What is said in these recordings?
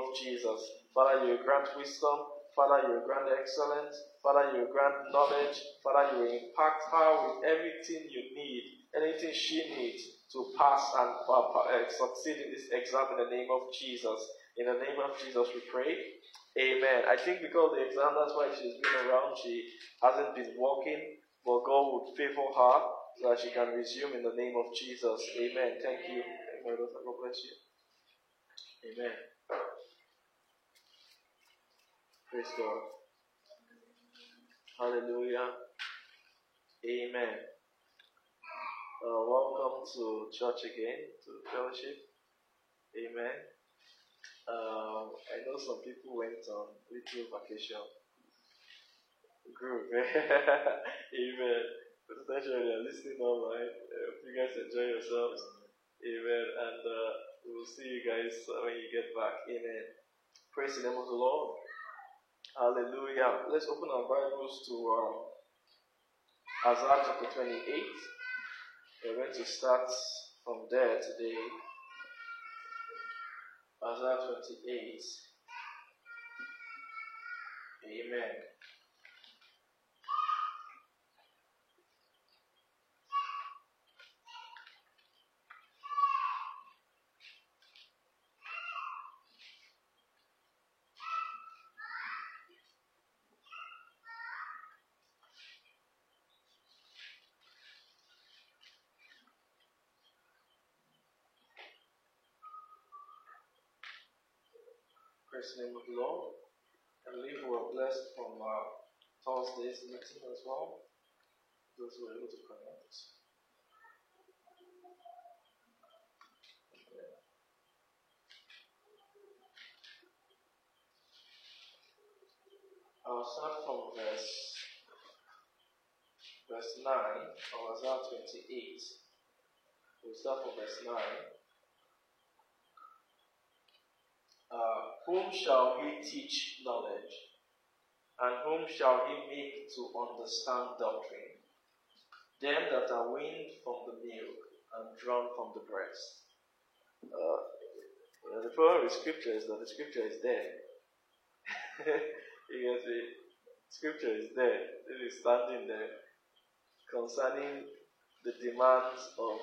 of Jesus. Father, you grant wisdom. Father, you grant excellence. Father, you grant knowledge. Father, you impact her with everything you need, anything she needs to pass and uh, uh, succeed in this exam in the name of Jesus. In the name of Jesus, we pray. Amen. I think because the exam, that's why she's been around. She hasn't been walking, but God would favor her so that she can resume in the name of Jesus. Amen. Thank you. God bless you. Amen. Praise God. Hallelujah. Amen. Uh, welcome to church again, to fellowship. Amen. Um, I know some people went on little vacation. Group. Amen. Potentially, you're listening online. Uh, you guys enjoy yourselves. Amen. And uh, we'll see you guys when you get back. Amen. Praise the name of the Lord. Hallelujah. Let's open our Bibles to um, Isaiah chapter 28. We're going to start from there today. Isaiah 28. Amen. Name of the Lord. I believe we were blessed from uh, Thursday's meeting as well. Those who were able to connect. I'll start from verse verse 9 of Isaiah 28. We'll start from verse 9. Uh, whom shall he teach knowledge? And whom shall he make to understand doctrine? Them that are weaned from the milk and drawn from the breast. Uh, the problem with scripture is that the scripture is there. you get me? Scripture is there. It is standing there concerning the demands of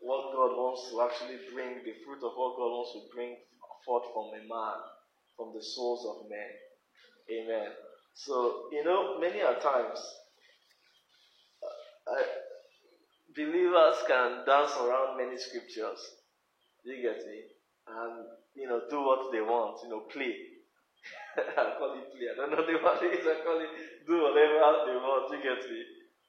what God wants to actually bring, the fruit of what God wants to bring forth from a man, from the souls of men. Amen. So, you know, many a times, uh, believers can dance around many scriptures. You get me? And, you know, do what they want, you know, play. I call it play. I don't know the it is. I call it do whatever they want. You get me?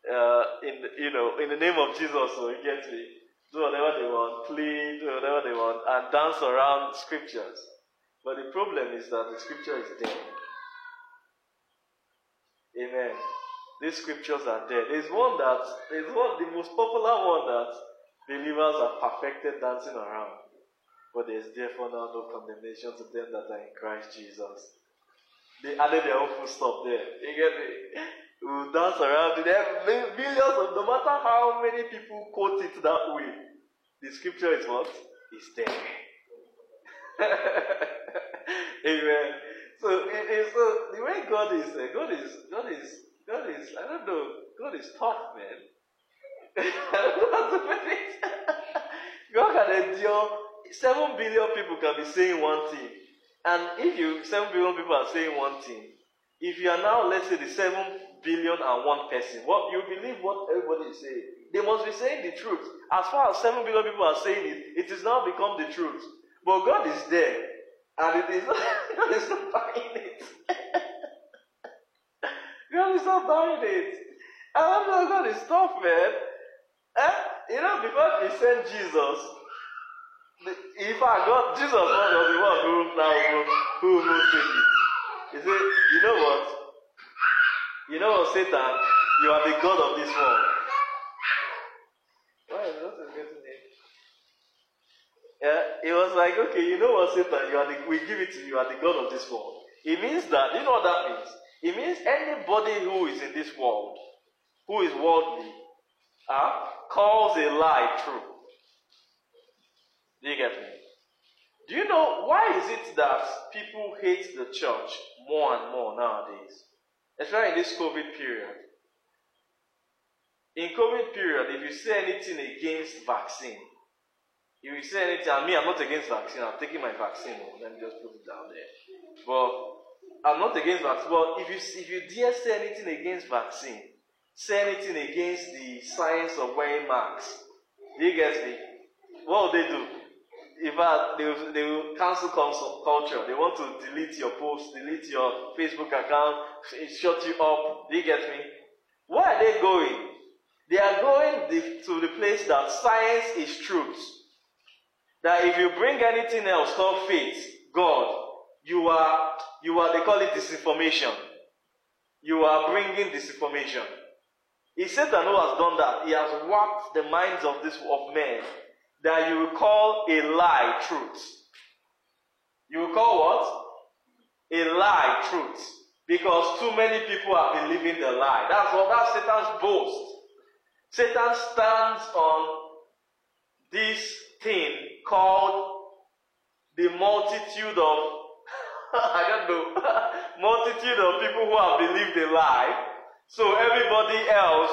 Uh, in the, you know, in the name of Jesus, so you get me? Do whatever they want, play, do whatever they want, and dance around scriptures. But the problem is that the scripture is dead. Amen. These scriptures are dead. There's one that there's one the most popular one that believers are perfected dancing around. But there's therefore now no condemnation to them that are in Christ Jesus. They added their own full stop there. You get me? We will dance around it. Millions of no matter how many people quote it that way, the scripture is what? Is there. Amen. So, it, it, so the way God is, uh, God is, God is, God is, I don't know, God is tough, man. God can endure, seven billion people can be saying one thing. And if you, seven billion people are saying one thing, if you are now, let's say, the seven billion and one person, what you believe what everybody is saying. They must be saying the truth. As far as seven billion people are saying it, it has now become the truth. But God is there, and it is not, God is not buying it. God is not buying it. And I know God is tough, man. Eh? You know, before He sent Jesus, In fact, God, Jesus was the one who now who, who knows it. He said, you know what? You know what, Satan? You are the God of this world. Why is that getting it? Yeah, it was like, okay, you know what, Satan? You are the, we give it to you. You are the God of this world. It means that, you know what that means? It means anybody who is in this world, who is worldly, uh, calls a lie true. Do you get me? Do you know why is it that people hate the church more and more nowadays? Especially in this COVID period. In COVID period, if you say anything against vaccine, if you say anything, and me, I'm not against vaccine, I'm taking my vaccine. Oh, let me just put it down there. But I'm not against vaccine. But if you if you dare say anything against vaccine, say anything against the science of wearing masks, do you get me? What will they do? In fact, they will, they will cancel culture. They want to delete your post, delete your Facebook account, shut you up. Do you get me? Where are they going? They are going to the place that science is truth. That if you bring anything else called faith, God, you are, you are, they call it disinformation. You are bringing disinformation. It's Satan who has done that. He has warped the minds of this of men that you will call a lie truth. You will call what? A lie truth. Because too many people are believing the lie. That's what that's Satan's boast. Satan stands on this thing called the multitude of I don't know multitude of people who have believed a lie. So everybody else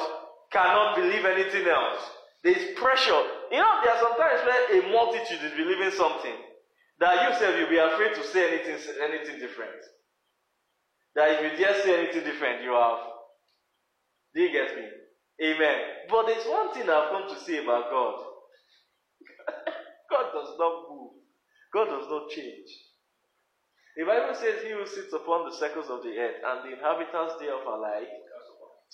cannot believe anything else. There's pressure. You know, there are sometimes where a multitude is believing something that you said you'll be afraid to say anything, anything different. That if you dare say anything different, you have. Do you get me? Amen. But there's one thing I've come to say about God. God does not move. God does not change. The Bible says he who sits upon the circles of the earth and the inhabitants thereof are like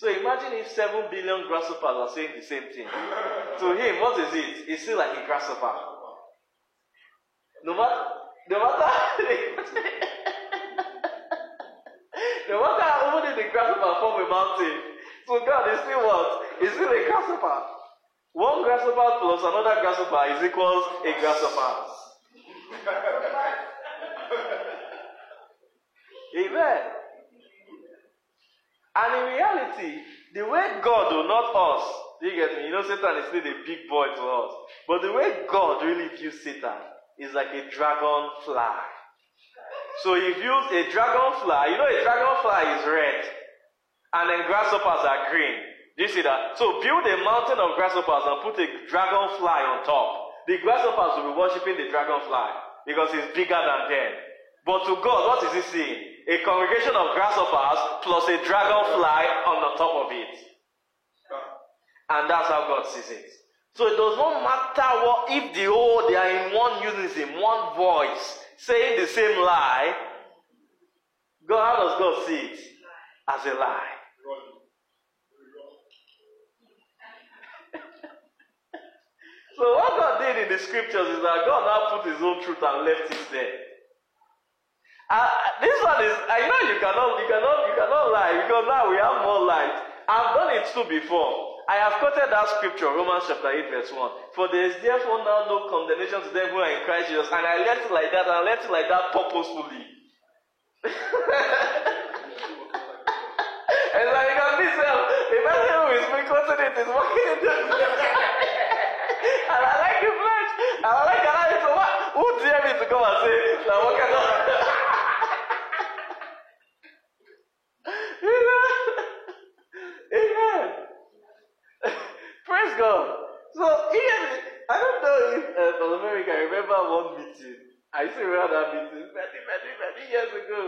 so imagine if seven billion grasshoppers are saying the same thing. to him, what is it? It's still like a grasshopper. No matter, no matter, no matter even if the grasshopper form a mountain, so God is still what? Is still a grasshopper. One grasshopper plus another grasshopper is equals a grasshopper. Amen. And in reality, the way God will not us, you get me? You know, Satan is still a big boy to us. But the way God really views Satan is like a dragonfly. So he views a dragonfly, you know, a dragonfly is red, and then grasshoppers are green. Do you see that? So build a mountain of grasshoppers and put a dragonfly on top. The grasshoppers will be worshipping the dragonfly because it's bigger than them. But to God, what is he seeing? a congregation of grasshoppers plus a dragonfly on the top of it. And that's how God sees it. So it does not matter what if the whole they are in one unison, one voice, saying the same lie. God, how does God see it? As a lie. so what God did in the scriptures is that God now put his own truth and left it there. Uh, this one is, I know you cannot, you cannot, you cannot lie because now we have more light. I've done it too before. I have quoted that scripture, Romans chapter 8, verse 1. For there is therefore now no condemnation to them who are in Christ Jesus. And I left it like that, and I left it like that purposefully. and like on this, uh, the person who is quoting it is working in And I like the flesh. And I like the So what? Who dare me to come and say, now what kind of. Praise God. So even I don't know if uh, North America remember one meeting. I still remember that meeting many, many, many years ago,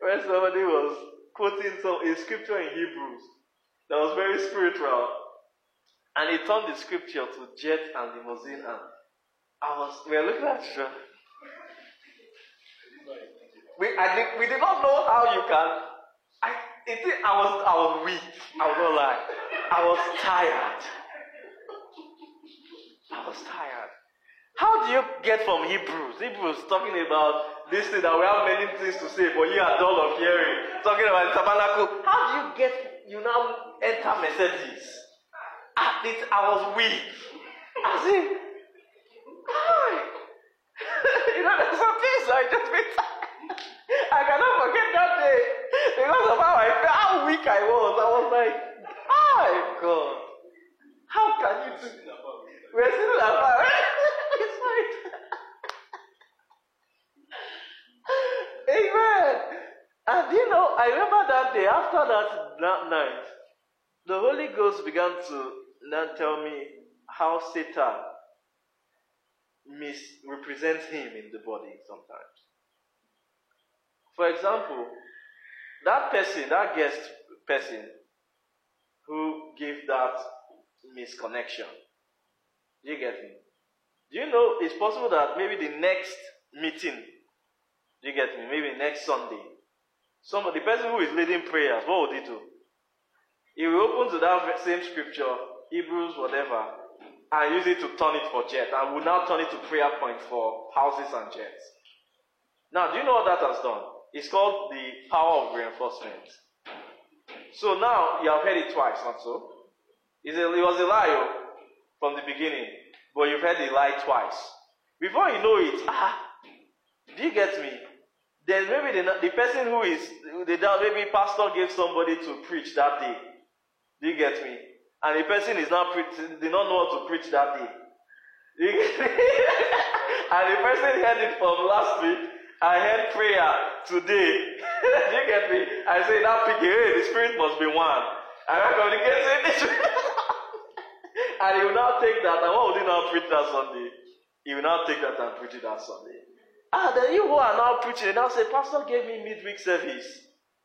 where somebody was quoting some a scripture in Hebrews that was very spiritual, and he turned the scripture to jet and limousine, and I was we were looking at each other. We, I did, we did not know how you can. I, it, I was I was weak. I was not lie. I was tired. I was tired. How do you get from Hebrews? Hebrews talking about this thing that we have many things to say, but you are dull of hearing. Talking about tabernacle. How do you get, you now enter Mercedes? At it, I was weak. I see. you know, there's some things I just been I cannot forget that day because of how I felt, how weak I was. I was like, my God, how can you do? We're still about it's like, Amen. And you know, I remember that day after that, that night, the Holy Ghost began to now tell me how Satan misrepresents him in the body sometimes. For example, that person, that guest person who gave that misconnection, do you get me? Do you know it's possible that maybe the next meeting, do you get me? Maybe next Sunday, somebody, the person who is leading prayers, what would he do? He will open to that same scripture, Hebrews, whatever, and use it to turn it for jet, and will now turn it to prayer point for houses and jets. Now, do you know what that has done? It's called the power of reinforcement. So now you have heard it twice, not so? It was a lie oh, from the beginning, but you've heard the lie twice. Before you know it, ah, do you get me? Then maybe the, the person who is, the, maybe pastor gave somebody to preach that day. Do you get me? And the person is not preaching, did not know how to preach that day. Do you get me? and the person heard it from last week I heard prayer today. Do you get me? I say that picking, hey, the spirit must be one. And I'm communicating. and he will now take that. And what would he now preach that Sunday? He will now take that and preach it that Sunday. Ah, then you who are now preaching, and now say, Pastor gave me midweek service.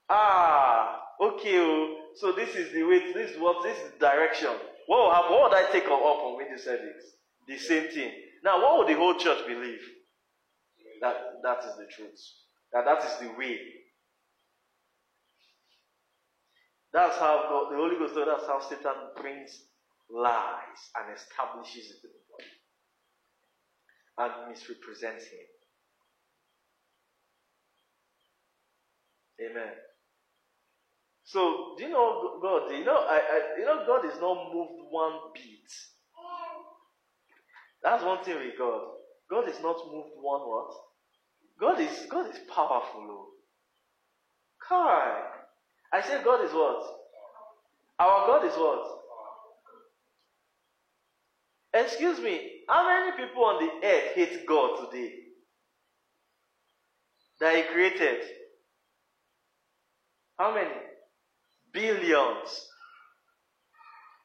Ah, okay. Oh. So this is the way, this is what, this is direction. What happen? What would I take up on midweek service? The same thing. Now, what would the whole church believe? That, that is the truth. That that is the way. That's how God, the Holy Ghost, that's how Satan brings lies and establishes it in the body and misrepresents him. Amen. So, do you know God? You know, I, I, you know, God is not moved one bit. That's one thing with God. God is not moved one what? God is God is powerful. Oh. Kai. I say God is what? Our God is what? Excuse me, how many people on the earth hate God today? That He created? How many? Billions.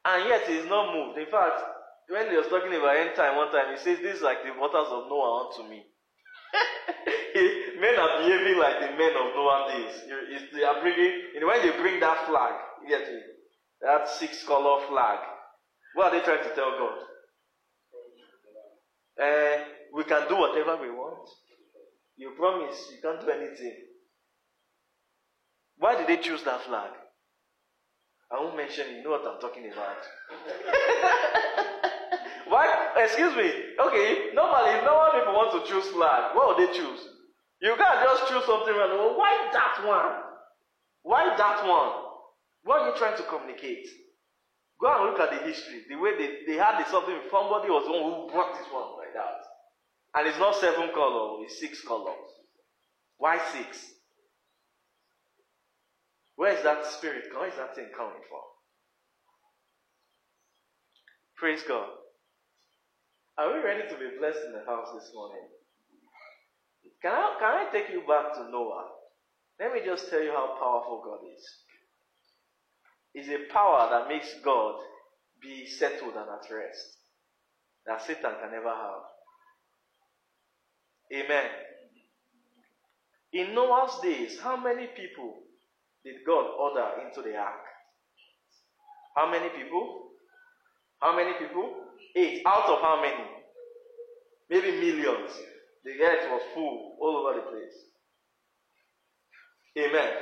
And yet He is not moved. In fact, when He was talking about end time one time, He says, This is like the waters of Noah unto me. men are behaving like the men of Noah days. they are bringing, know, when they bring that flag, you get me? That six color flag. What are they trying to tell God? Uh, we can do whatever we want. You promise you can't do anything. Why did they choose that flag? I won't mention it. You know what I'm talking about. Why? Excuse me. Okay, normally, if normal people want to choose flag, what would they choose? You can't just choose something random. Why that one? Why that one? What are you trying to communicate? Go and look at the history. The way they, they had the something, somebody was the one who brought this one that. And it's not seven colors, it's six colors. Why six? Where is that spirit? Where is that thing coming from? Praise God. Are we ready to be blessed in the house this morning? Can I, can I take you back to Noah? Let me just tell you how powerful God is. It's a power that makes God be settled and at rest that Satan can never have. Amen. In Noah's days, how many people did God order into the ark? How many people? How many people? Eight. Out of how many? Maybe millions. The earth was full all over the place. Amen.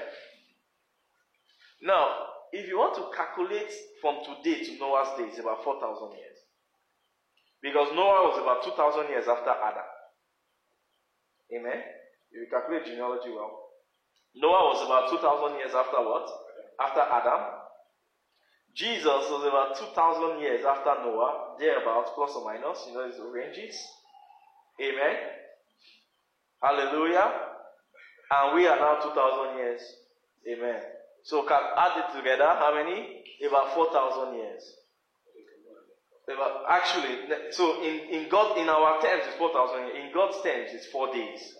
Now, if you want to calculate from today to Noah's day, it's about 4,000 years. Because Noah was about 2,000 years after Adam. Amen? If You calculate genealogy well. Noah was about 2,000 years after what? After Adam. Jesus was about 2,000 years after Noah, thereabouts, plus or minus. You know, it's ranges. Amen? Hallelujah. And we are now 2,000 years. Amen. So can add it together. How many? About 4,000 years. About, actually, so in, in God, in our terms, it's 4,000 years. In God's terms, it's four days.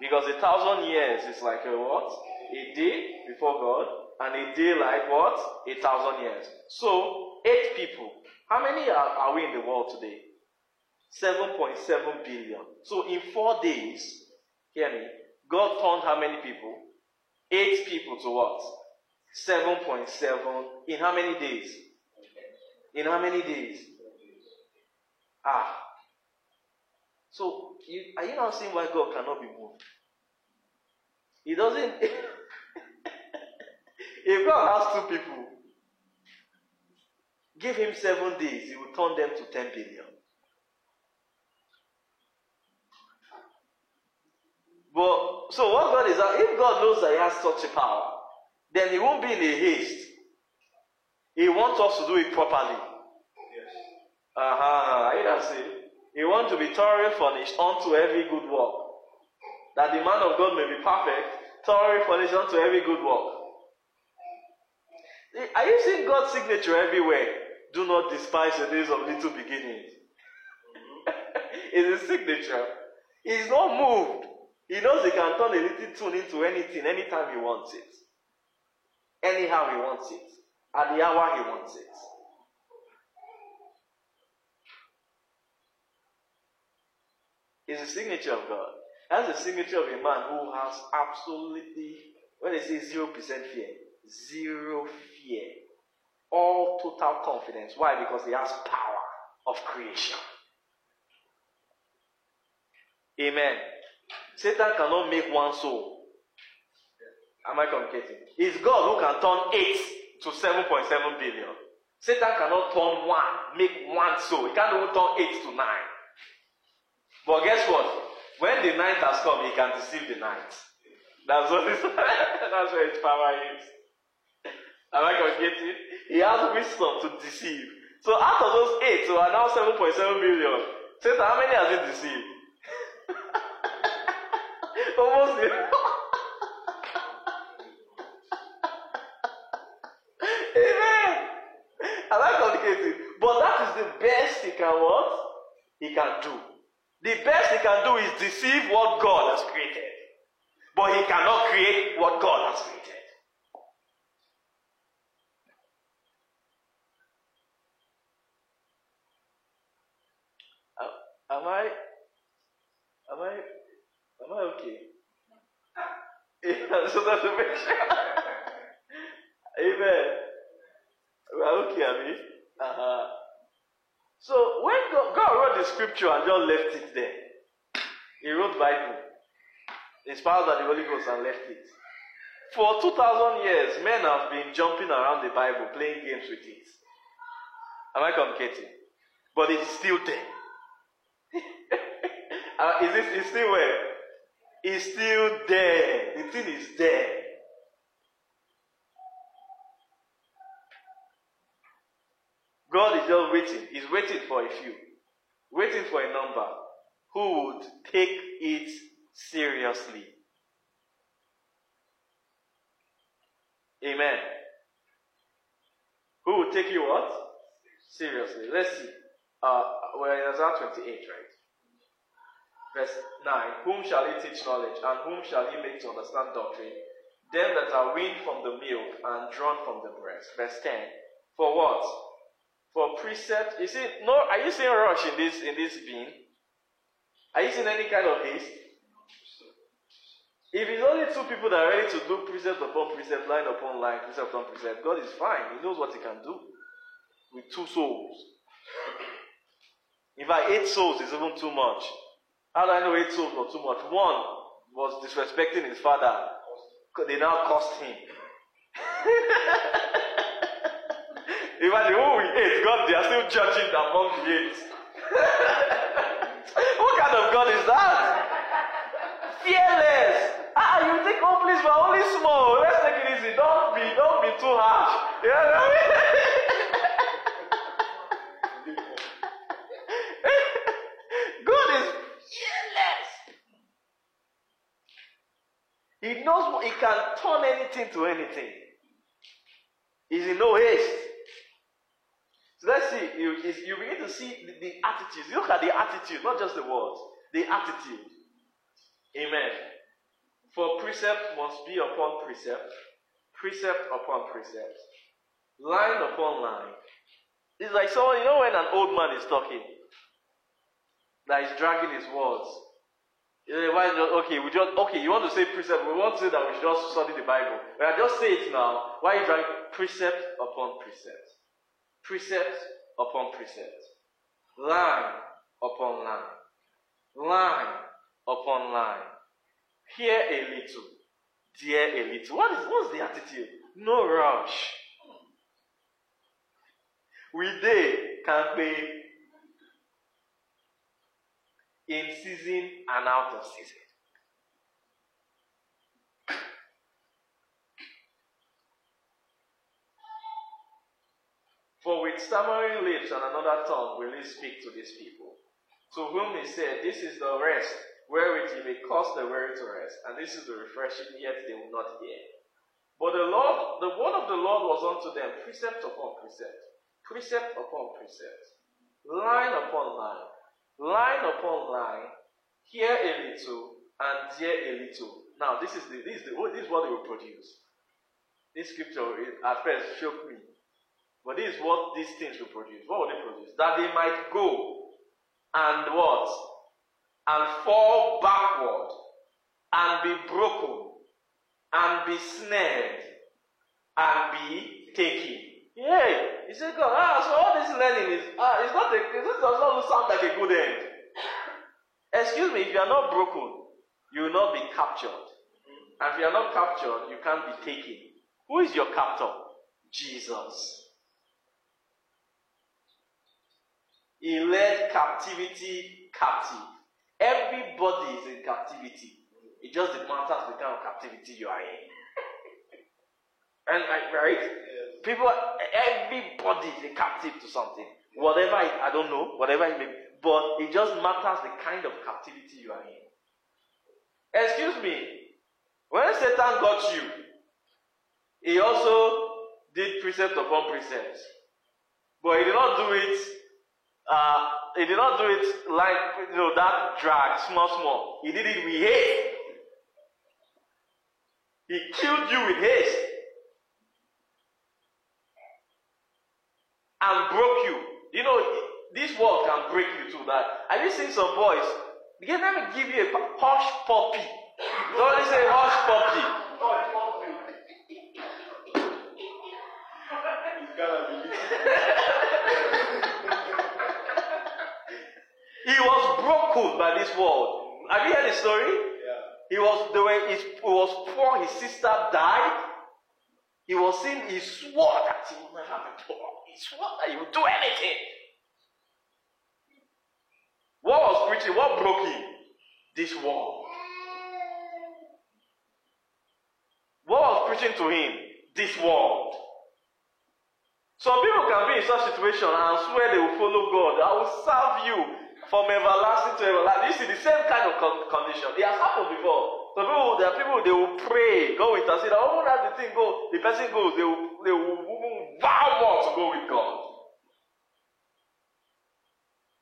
Because a thousand years is like a what? A day before God, and a day like what? A thousand years. So, eight people. How many are, are we in the world today? 7.7 billion. So, in four days, hear me, God turned how many people? Eight people to what? 7.7 in how many days? In how many days? Ah. So, you, are you now seeing why God cannot be moved? He doesn't. if God has two people, give him seven days, he will turn them to 10 billion. But so what God is if God knows that He has such a power, then He won't be in a haste. He wants us to do it properly. Yes. Uh-huh. I that say. He wants to be thoroughly furnished unto every good work. That the man of God may be perfect, thoroughly furnished unto every good work. Are you seeing God's signature everywhere? Do not despise the days of little beginnings. it's a signature. He's not moved. He knows he can turn a little tune into anything anytime he wants it. Anyhow he wants it. At the hour he wants it. It's a signature of God. That's the signature of a man who has absolutely, when they say 0% fear, zero fear. All total confidence. Why? Because he has power of creation. Amen. Satan cannot make one soul. Am I communicating? It's God who can turn 8 to 7.7 billion. Satan cannot turn 1, make one soul. He can't even turn 8 to 9. But guess what? When the ninth has come, he can deceive the ninth. That's what it's, that's where his power is. Am I communicating? He has wisdom to deceive. So out of those eight, so are now 7.7 billion. Satan, how many has he deceived? Almost Amen. I like. But that is the best he can what? He can do. The best he can do is deceive what God has created. But he cannot create what God has created. Am I am I Am I okay? Yeah, so that's the picture. Amen. We're okay, Abby. Uh-huh. So when God, God wrote the scripture and just left it there, He wrote Bible, inspired by the Holy Ghost, and left it. For 2,000 years, men have been jumping around the Bible, playing games with it. Am I communicating? But it's still there. uh, is it it's still where? is still there. The thing is there. God is just waiting. He's waiting for a few, waiting for a number who would take it seriously. Amen. Who would take you what? Seriously. Let's see. Uh, we're in Isaiah 28, right? Verse 9 Whom shall he teach knowledge, and whom shall he make to understand doctrine? Them that are weaned from the milk and drawn from the breast. Verse 10 For what? For precept. You see, no, are you seeing rush in this in this being? Are you seeing any kind of haste? If it's only two people that are ready to do precept upon precept, line upon line, precept upon precept, God is fine. He knows what He can do with two souls. In fact, eight souls is even too much. How do I know eight souls were too much? One was disrespecting his father. They now cost him. Even the who we ate, God, they are still judging among the eight. what kind of God is that? Fearless. Ah, you think, oh please, we're only small. Let's take it easy. Don't be, don't be too harsh. You know what I mean? God is fearless. He knows what he can turn anything to anything. He's in no haste. So let's see, you, you begin to see the, the attitudes. Look at the attitude, not just the words, the attitude. Amen. For precept must be upon precept, precept upon precept, line upon line. It's like someone, you know, when an old man is talking, that is dragging his words. Okay, we just okay, you want to say precept, we want to say that we should just study the Bible. I just say it now. Why you dragging precept upon precept? Precept upon precept. Line upon line. Line upon line. Here a little, there a little. What is what's the attitude? No rush. We they can be in season and out of season. For with stammering lips and another tongue will he speak to these people, to whom he said, This is the rest wherewith he may cause the weary to rest, and this is the refreshing, yet they will not hear. But the Lord, the word of the Lord was unto them precept upon precept, precept upon precept, line upon line, line upon line, here a little and there a little. Now, this is the this is the this is what they will produce. This scripture at first shocked me. But this is what these things will produce. What will they produce? That they might go and what? And fall backward and be broken and be snared and be taken. Yeah, he said, God, ah, so all this learning is ah, it's not a, this does not sound like a good end. Excuse me, if you are not broken, you will not be captured. And if you are not captured, you can't be taken. Who is your captor? Jesus. He led captivity captive. Everybody is in captivity. It just matters the kind of captivity you are in. and like, right? People, everybody is a captive to something. Whatever it, I don't know, whatever it may be. But it just matters the kind of captivity you are in. Excuse me. When Satan got you, he also did precept upon precept. But he did not do it uh, he did not do it like you know that drag, small, small. He did it with haste. He killed you with haste and broke you. You know, this world can break you too. That have you seen some boys? Again, let me give you a Hushpuppi. Don't say hush puppy. He was broken by this world. Have you heard the story? Yeah. He was the way he was poor, his sister died. He was saying he swore that he would never be poor. He swore that he would do anything. What was preaching? What broke him? This world. What was preaching to him? This world. Some people can be in such situation and swear they will follow God. I will serve you from everlasting to everlasting. You see the same kind of con- condition. It has happened before. Some people, there are people they will pray, go with us. Even as the thing go, the person goes, they will, they will vow more to go with God.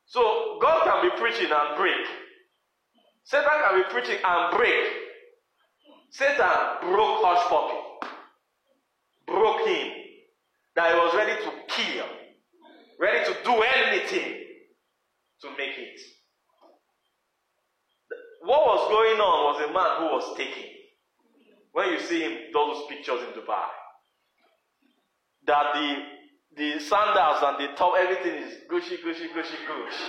So God can be preaching and break. Satan can be preaching and break. Satan broke Hushpuppi. Broke him. That he was ready to kill. Ready to do anything to make it. What was going on was a man who was taken. When you see him, those pictures in Dubai, that the the sandals and the top, everything is gushy, gushy, gushy, gush.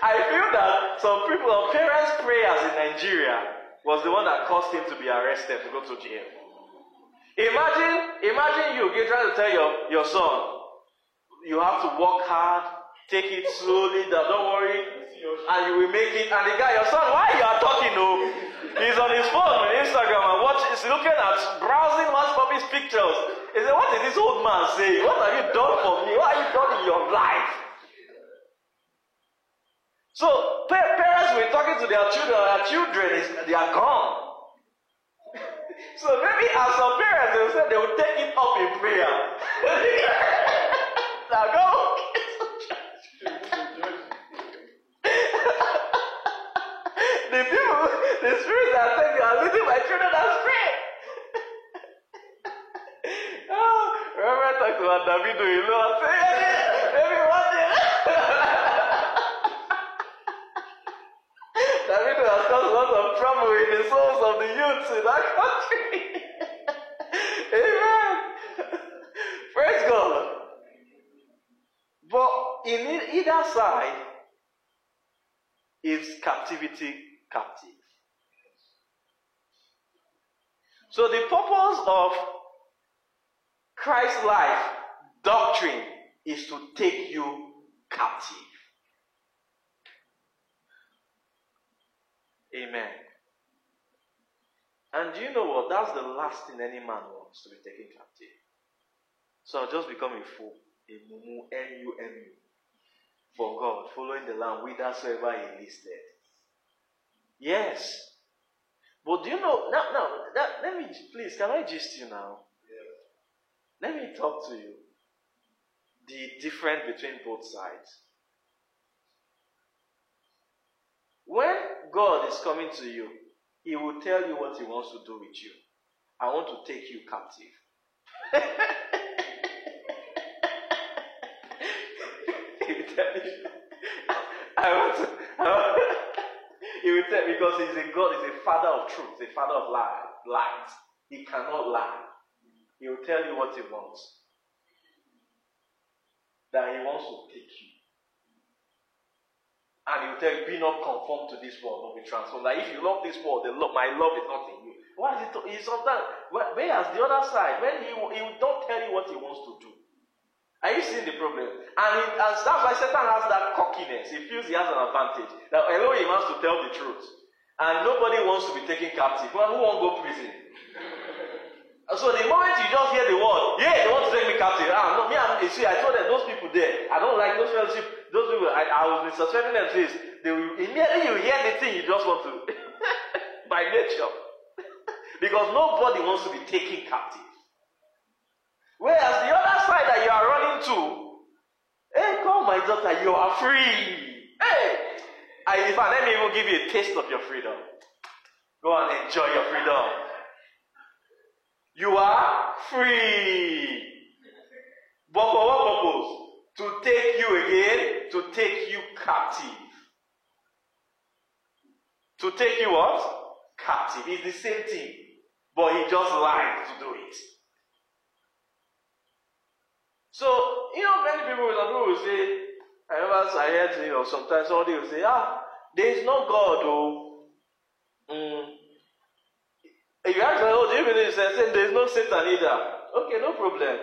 I feel that some people, parents' prayers in Nigeria, was the one that caused him to be arrested to go to jail. Imagine, imagine you get trying to tell your, your son, you have to work hard, take it slowly, don't worry, and you will make it. And the guy, your son, why you are talking? No, he's on his phone on Instagram and watch. He's looking at browsing Hushpuppi's pictures. He said, "What is this old man saying? What have you done for me? What have you done in your life?" So parents were talking to their children. Their children is they are gone. So maybe as some parents they will say they will take it up in prayer. now go. the people, the spirits are saying they are leading my children astray. oh, remember I talked about David, you know, I say, everyone there. David has caused a lot of trouble in the souls of the youths in that country. Amen. Praise God. But in either side is captivity captive. So the purpose of Christ's life doctrine is to take you captive. Amen. And do you know what? That's the last thing any man wants to be taken captive. So I'll just become a fool, a mumu, N-U-M-U, for God, following the Lamb whithersoever he listed. Yes. But do you know, now, now, that, let me, please, can I gist you now? Yeah. Let me talk to you. The difference between both sides. When God is coming to you, He will tell you what He wants to do with you. I want to take you captive. he will tell you, I want to, he will tell because he's a God, he's a father of truth, a father of lie, light. He cannot lie. He will tell you what he wants. That he wants to take you. And he will tell you, be not conformed to this world, but be transformed. Like if you love this world, the love, my love is not in you. Why is it? He sometimes, whereas the other side, when he, he will not tell you what he wants to do. Are you seeing the problem? And, it, and that's why Satan has that cockiness. He feels he has an advantage. That although he wants to tell the truth, and nobody wants to be taken captive. Well, who won't go prison? So the moment you just hear the word, yeah, they want to take me captive. Ah, no, me, I'm, you see, I told them those people there. I don't like those fellowship. Those people, I, I was suspecting them this. They will immediately you hear the thing you just want to, by nature, because nobody wants to be taken captive. Whereas the other side that you are running to, hey, come my daughter, you are free. Hey, I, in fact, let me even give you a taste of your freedom. Go and enjoy your freedom. You are free. But for what purpose? To take you again, to take you captive. To take you what? Captive. It's the same thing. But he just lied to do it. So, you know, many people, some people will say, I remember I heard, you know, sometimes somebody will say, ah, there is no God, oh. Mm. You ask oh, do you believe in Satan? There is no Satan either. Okay, no problem.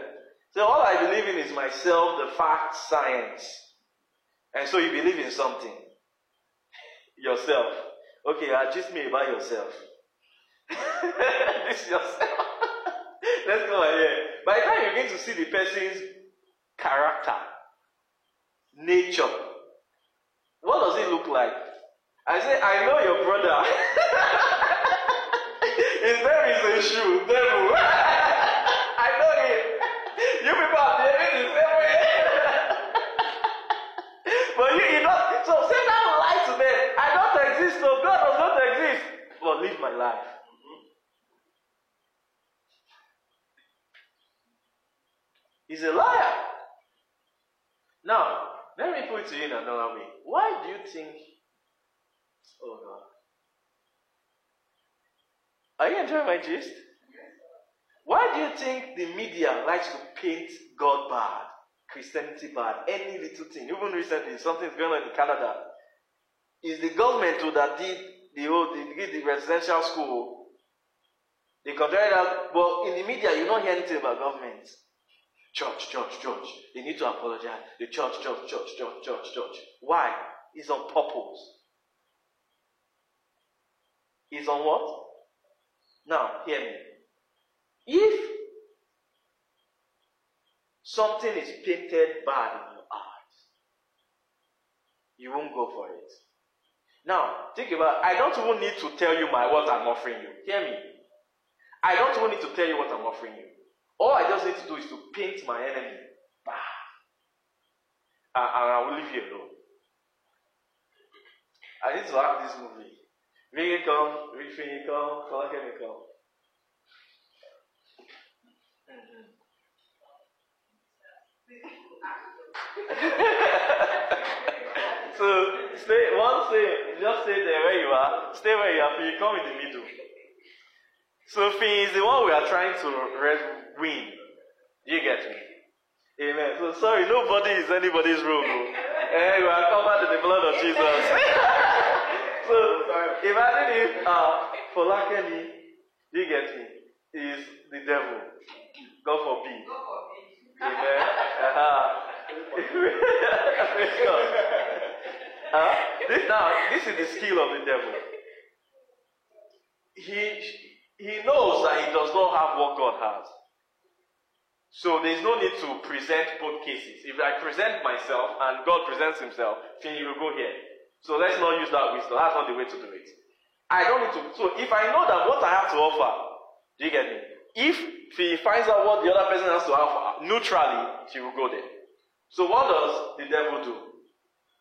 So all I believe in is myself, the fact, science. And so you believe in something. Yourself. Okay, just me about yourself. this is yourself. Let's go ahead. By the time you begin to see the person's character, nature, what does it look like? I say, I know your brother. His name is a shoe, devil. I know him. You people are behaving the same way. but you, you know, so Satan will lie to them. I don't exist, so God does not exist. But live my life. He's a liar. Now, let me put it in another way. Why do you think? Oh God. Are you enjoying my gist? Why do you think the media likes to paint God bad, Christianity bad, any little thing? Even recently, something's going on in Canada. Is the government that did the old, the, the residential school. They compare that, well, in the media, you don't hear anything about government. Church, church, church. They need to apologize. The church, church, church, church, church, church. Why? It's on purpose. It's on what? Now, hear me. If something is painted bad in your eyes, you won't go for it. Now, think about I don't even need to tell you my what I'm offering you. Hear me. I don't even need to tell you what I'm offering you. All I just need to do is to paint my enemy bad. And, I will leave you alone. I need to act this movie. Ring come, ring come, Folake come. so stay one stay just stay there where you are. Stay where you are you come in the middle. So Finn is the one we are trying to win. You get me? Amen. So sorry nobody is anybody's role eh we are covered in the blood of Jesus so imagine if uh, Folakeni you get me is the devil God forbid amen uh-huh. uh, this now, this is the skill of the devil. He he knows that he does not have what God has. So there's no need to present both cases. If I present myself and God presents himself, then you will go here. So let's not use that wisdom. That's not the way to do it. I don't need to. So if I know that what I have to offer, do you get me? If he finds out what the other person has to offer, neutrally, she will go there. So what does the devil do?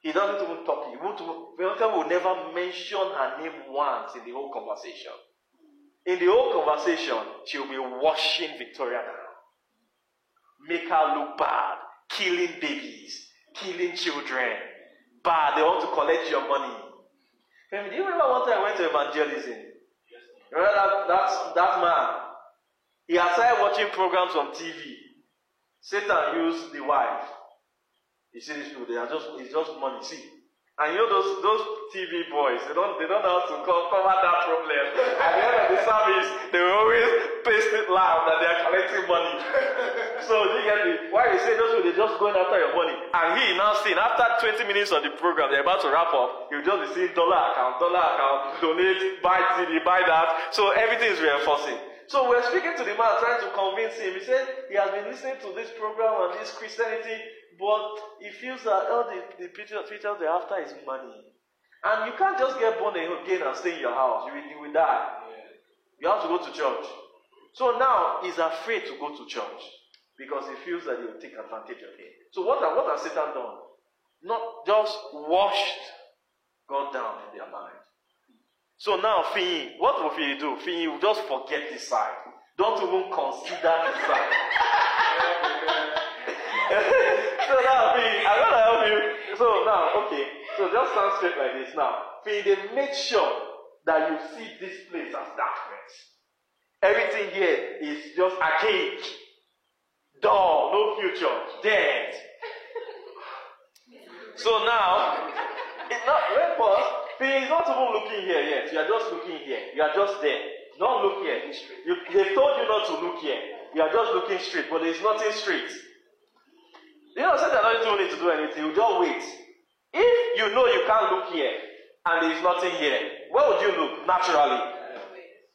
He doesn't even talk. He won't even, will never mention her name once in the whole conversation. In the whole conversation, she will be washing Victoria down. Make her look bad. Killing babies. Killing children. Bad. They want to collect your money. do you remember one time I went to evangelism? Remember that, that, that man? He had started watching programs on TV. Satan used the wife you see these people, they are just it's just money. See. And you know those those TV boys, they don't they don't know how to co- cover that problem. At the end of the service, they will always paste it loud that they are collecting money. so you get me? Why you say those people they're just going after your money? And he now seeing after 20 minutes of the program, they're about to wrap up, he'll just be seeing dollar account, dollar account, donate, buy TV, buy that. So everything is reinforcing. So we're speaking to the man, trying to convince him. He said he has been listening to this program and this Christianity but he feels that all the, the pictures they're after is money. And you can't just get born again and stay in your house. You will, you will die. You have to go to church. So now he's afraid to go to church because he feels that they will take advantage of him. So what, what has Satan done? Not just washed God down in their mind. So now, Fee, what will Fee do? Fee will just forget this side. Don't even consider this side. so now, I'm gonna help you. So now, okay. So just stand straight like this. Now, Fee, they make sure that you see this place as darkness. Everything here is just archaic, dull, no future, dead. So now, it's not wait first. Fee is not even looking here yet. You are just looking here. You are just there. Don't look here. You, they told you not to look here. You are just looking straight, but there is nothing straight. You know, Satan doesn't need to do anything. You just wait. If you know you can't look here and there is nothing here, where would you look naturally?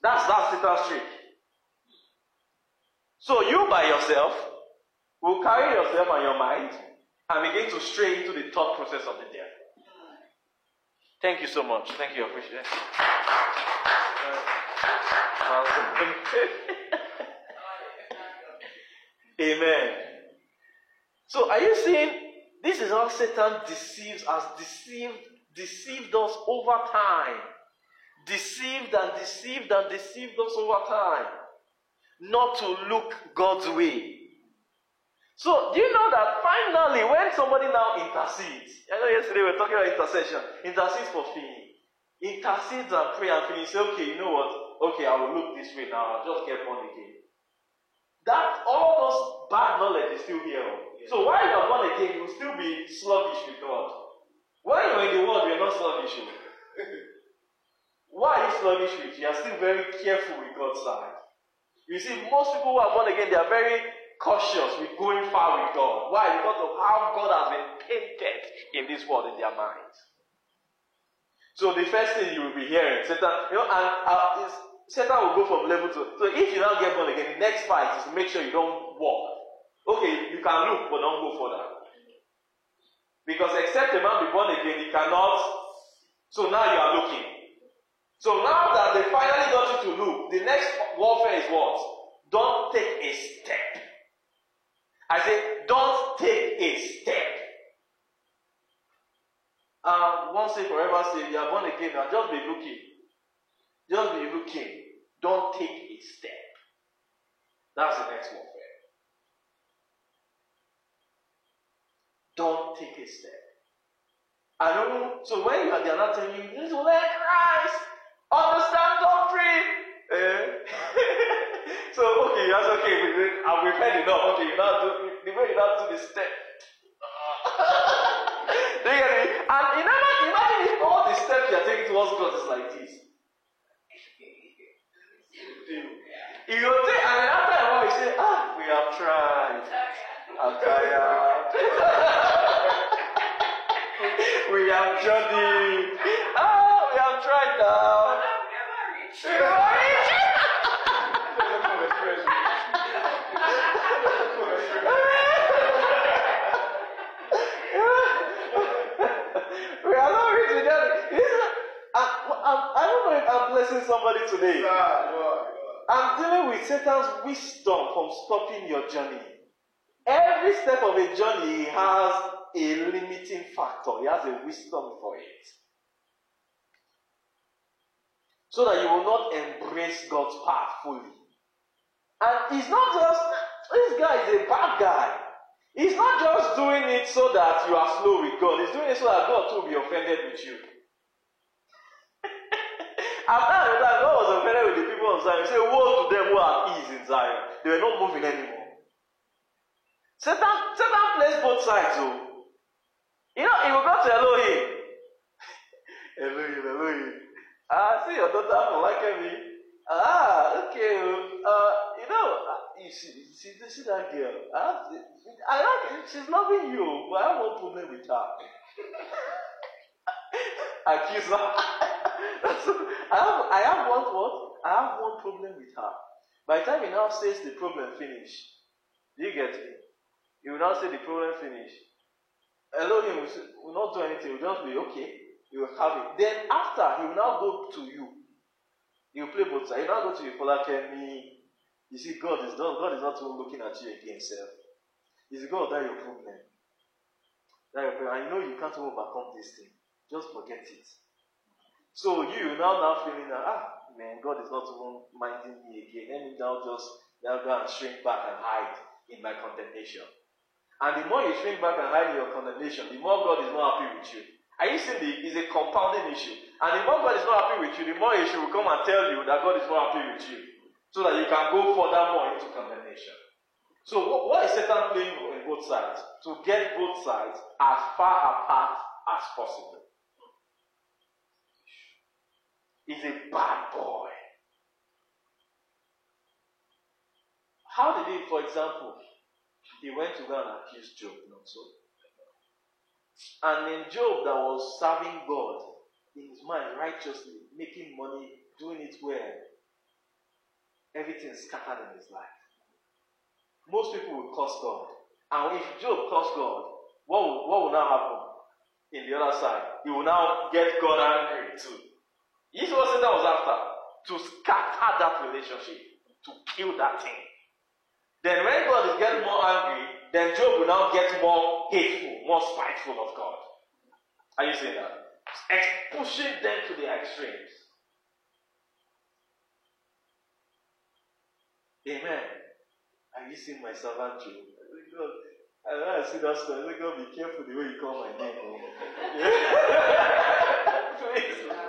That's that's Satan's trick. So you by yourself will carry yourself and your mind and begin to stray into the thought process of the devil. Thank you so much. Thank you. I appreciate it. Amen. So are you seeing this is how Satan deceives us, deceived, deceived us over time. Deceived and deceived and deceived us over time. Not to look God's way. So do you know that finally when somebody now intercedes, I know yesterday we were talking about intercession, intercedes for feeling. Intercedes and pray and feel, say, okay, you know what? Okay, I will look this way now, I'll just get born again. That all those bad knowledge is still here. So while you are born again, you will still be sluggish with God. When you're in the world, you're not sluggish. why are you sluggish with? You are still very careful with God's side. You see, most people who are born again, they are very cautious with going far with God. Why? Because of how God has been painted in this world in their minds. So the first thing you will be hearing, Satan, you know, and uh, is, Satan will go from level to. So if you now get born again, the next fight is to make sure you don't walk. Okay, you can look, but don't go further. Because except a man be born again, he cannot. So now you are looking. So now that they finally got you to look, the next warfare is what? Don't take a step. I say, don't take a step. Um, once say forever say, you are born again now, just be looking. Just be looking. Don't take a step. That's the next warfare. Don't take a step. I know. So when you are there, not telling you, to let Christ understand doctrine. Eh? so okay, that's okay. We, uh, we've heard enough. Okay, you now do the way you now do the step. you get? And imagine, imagine if all the steps you are taking towards God is like this. You will take, and then after a while, you say, Ah, we have tried. I'm we have journeyed. Ah, we have tried now. we are not reaching that. I, I, I don't know if I'm blessing somebody today. I'm dealing with Satan's wisdom from stopping your journey. Every step of a journey has a limiting factor, he has a wisdom for it. So that you will not embrace God's path fully. And he's not just, this guy is a bad guy. He's not just doing it so that you are slow with God, he's doing it so that God too will be offended with you. After that, God was offended with the people of Zion. He said, Woe to them who are at ease in Zion. They were not moving anymore. Satan, Satan plays both sides, oh. You know, he will go to Elohim. Elohim, Elohim. Ah, see your daughter for liking me. Ah, okay. Uh, you know, you see, you see, you see that girl. I, have, I like She's loving you, but I have no problem with her. Accuse her. I have, I have one what? I have one problem with her. By the time he now says the problem finish, do you get me? He will now say the problem finish. Elohim will, say, will not do anything. He will just be okay. He will have it. Then after, he will now go to you. He will play both sides. He will now go to you, me. You see, God is not God is not even looking at you again, sir. Is God that your problem? That your problem. You know you can't overcome this thing. Just forget it. So you now now feeling that ah man, God is not even minding me again. Let me now just now go and shrink back and hide in my condemnation. And the more you shrink back and hide in your condemnation, the more God is not happy with you. Are you seeing the is a compounding issue? And the more God is not happy with you, the more issue will come and tell you that God is not happy with you. So that you can go further more into condemnation. So what, what is Satan playing on both sides? To get both sides as far apart as possible. He's a bad boy. How did he, for example, he went to go and accuse Job, not so. And in Job that was serving God in his mind righteously, making money, doing it well, everything scattered in his life. Most people will curse God. And if Job cursed God, what will, what will now happen? In the other side, he will now get God angry too. Was what Satan was after to scatter that relationship, to kill that thing. Then when God is getting more angry, then Job will now get more hateful, more spiteful of God. Are you seeing that? pushing them to the extremes. Amen. Are you seeing my servant Job? God, I when I see that story, I God, be careful the way you call my name. Oh. Please.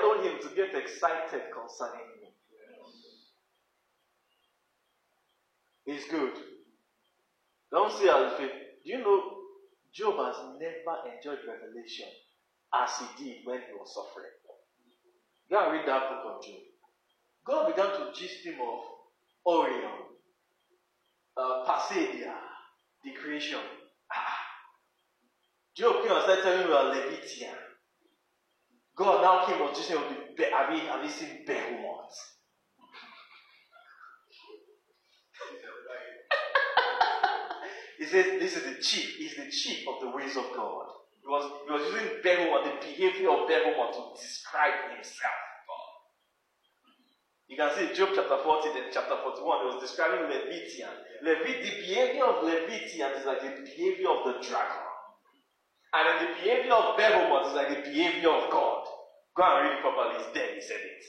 Elohim to get excited concerning me. He's good. Don't see you feel. Do you know Job has never enjoyed revelation as he did when he was suffering? Go and read that book of Job. God began to gist him of Orion, uh, Pasadia, the creation. Ah. Job came and started telling me about Leviathan. God now came on just saying, have you, have you seen Behemoth? he says, This is the chief, he's the chief of the ways of God. He was, he was using Behemoth, the behavior of Behemoth to describe himself. You can see Job chapter 40, then chapter 41, it was describing Leviathan. Levit, the behavior of Leviathan is like the behavior of the dragon. And the behavior of Behemoth is like the behavior of God. Go and read it properly, it's there, he said it.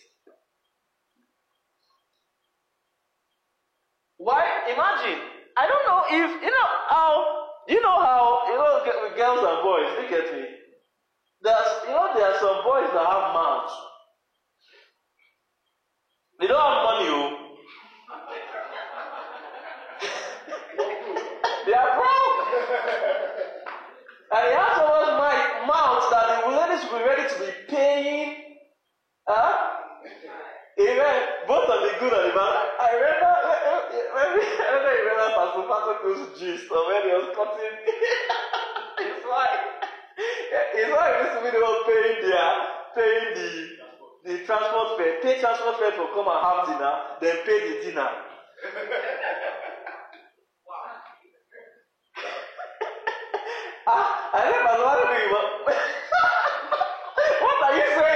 Why? Imagine. I don't know if, you know how, you know how, you know, girls and boys, look at me. There's, you know, there are some boys that have mouths. They don't have money, oh. they are broke. and they have the ladies will be ready to be paying. Huh? Amen. Both of the good and the bad. I remember, maybe, I don't remember Pastor Patoko's gist or when he was cutting his wife. His wife used to be the one paying their, paying the the transport fare, pay transport fare to come and have dinner, then pay the dinner. ah, I never know what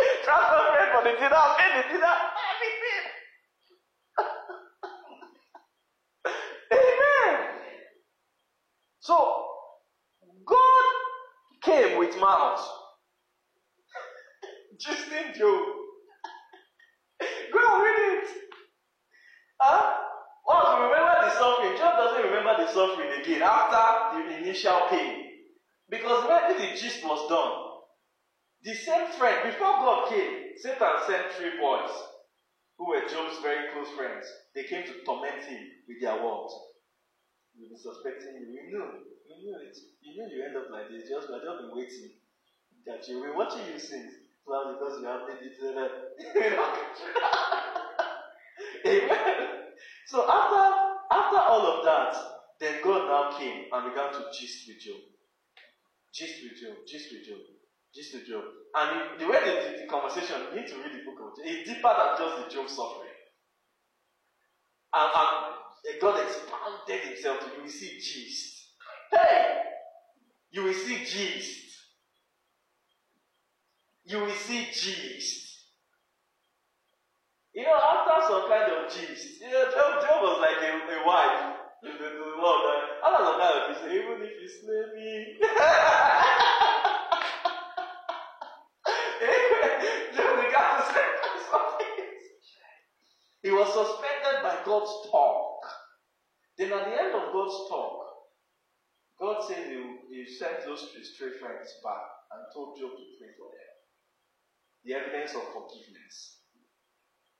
transfer for the dinner, pay the dinner, everything. Amen. So God came with mouth. Just in Job. Go read it. Huh? Once you remember the suffering, Job doesn't remember the suffering again after the initial pain. Because when the gist was done, the same friend, before God came, Satan sent three boys who were Job's very close friends. They came to torment him with their words. We've been suspecting you. We knew. We knew it. You knew you end up like this. Just, we've just been waiting. That you. We're watching you since. Well, because you have made it. Amen. So after after all of that, then God now came and began to gist with Job. Gist with Job, gist with Job, gist with Job. And the way they did the conversation, you need to read the book of Job. It's deeper than just the Job suffering. And, and God expanded himself to you will see gist. Hey! You will see gist. You will see gist. You know, after some kind of gist, you know, Job, Job was like a, a wife to the, to the Lord. And after some kind of gist, even if you slay me. He was suspended by God's talk. Then at the end of God's talk, God said he, he sent those three friends back and told Job to pray for them. The evidence of forgiveness.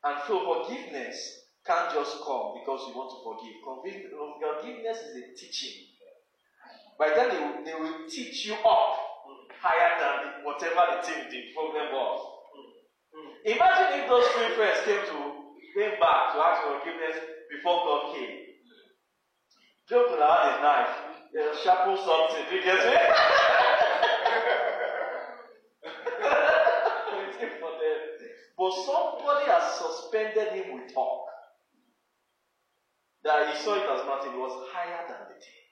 And so forgiveness can't just come because you want to forgive. Forgiveness is a teaching. By then they will, they will teach you up higher than whatever the thing the problem was. Imagine if those three friends came to came back to ask for forgiveness before God came. Job could have knife, sharpen something. Do you get me? But somebody has suspended him with talk. That he saw it as nothing, it was higher than the thing.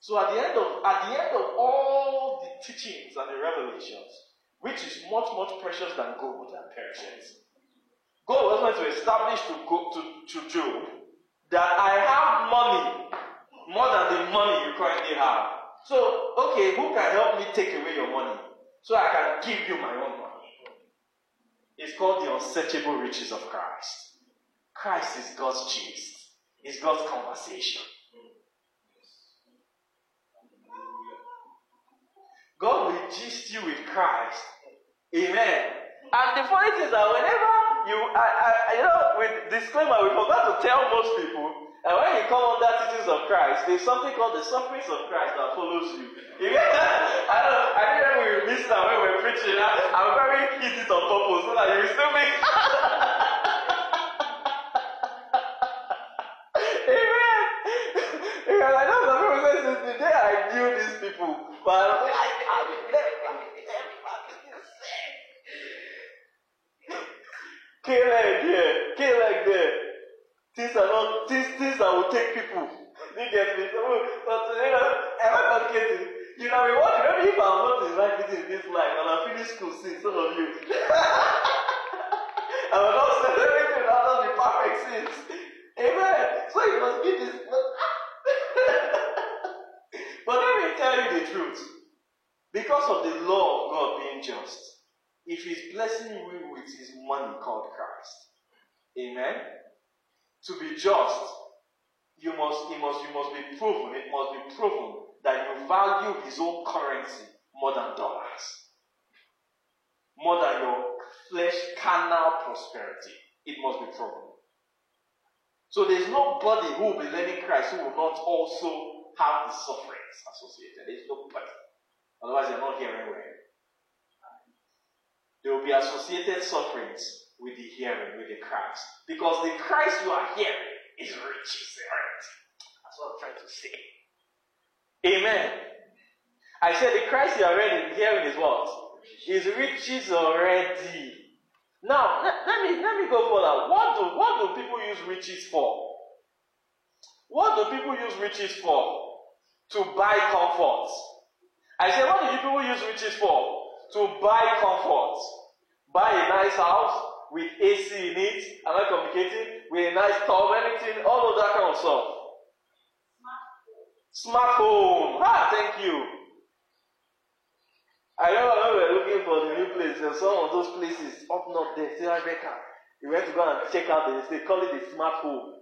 So at the end of at the end of all the teachings and the revelations, which is much, much precious than gold and perishes, God was going to establish to go to, to Job that I have money more than the money you currently have. So, okay, who can help me take away your money so I can give you my own money? It's called the unsearchable riches of Christ. Christ is God's gist, it's God's conversation. God will gist you with Christ. Amen. And the thing is that whenever you, I, I, you know, with disclaimer, we forgot to tell most people and when you come under teachings of Christ, there's something called the sufferings of Christ that follows you. you get that? I don't I didn't we missed that when we were preaching. I, I'm very hit it on purpose so that you still make Amen. Because I know some people say since the day I knew these people, but I, I never K leg here, K leg there. Things are not things, things that will take people. You get me? So, but you know, am I complicated? You know, we want maybe if I'm not in right in this life and I finish school soon, some of you. I will not celebrate it after the perfect sins. Amen. So you must give this. but let me tell you the truth. Because of the law of God being just, if He's blessing you with His money called Christ, Amen. To be just, you must, you must, you must be proven. It must be proven that you value His own currency more than dollars, more than your flesh carnal prosperity. It must be proven. So there's nobody who will be learning Christ who will not also have the sufferings associated. There's nobody. Otherwise, they're not here well. There will be associated sufferings with the hearing, with the Christ. Because the Christ you are hearing is rich, is right. That's what I'm trying to say. Amen. I said the Christ you are hearing is what? Is riches already. Now, let, let, me let me go further. What do what do people use riches for? What do people use riches for? To buy comfort. I said, what do people use riches for? To buy comfort. Buy a nice house with AC in it. Am I communicating? With a nice tub, anything, all of that kind of stuff. Smart home. Ah, thank you. I remember when we were looking for the new place, and some of those places up north there, say Rebecca. We went to go and check out this. They call it the smart home.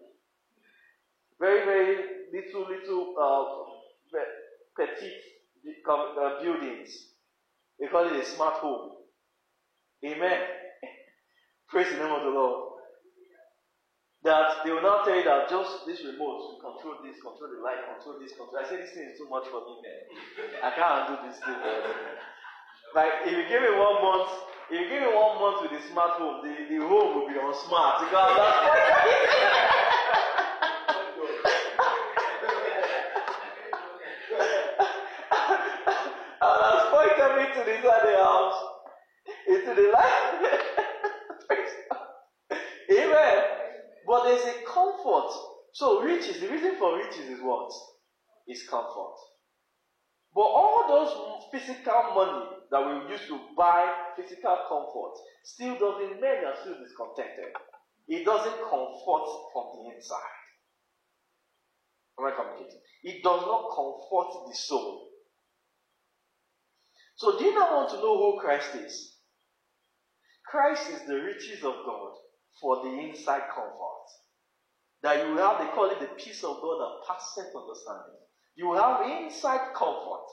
Very, very little, little uh, petite uh, buildings. They call it a smart home. Amen. Praise the name of the Lord. That they will now tell you that just this remote control this, control the light, control this, control. I say this thing is too much for me, man. I can't do this thing. Man. Like if you give me one month, if you give me one month with the smart home, the, the home will be on smart. Because that's And I pointed me to the the house, into the light. Amen. But there's a comfort. So riches, the reason for riches is what? Is comfort. But all those physical money that we use to buy physical comfort still doesn't mean you're still discontented. It doesn't comfort from the inside. Am I communicating? It does not comfort the soul. So, do you not want to know who Christ is? Christ is the riches of God for the inside comfort. That you will have, they call it the peace of God that passeth understanding. You will have inside comfort,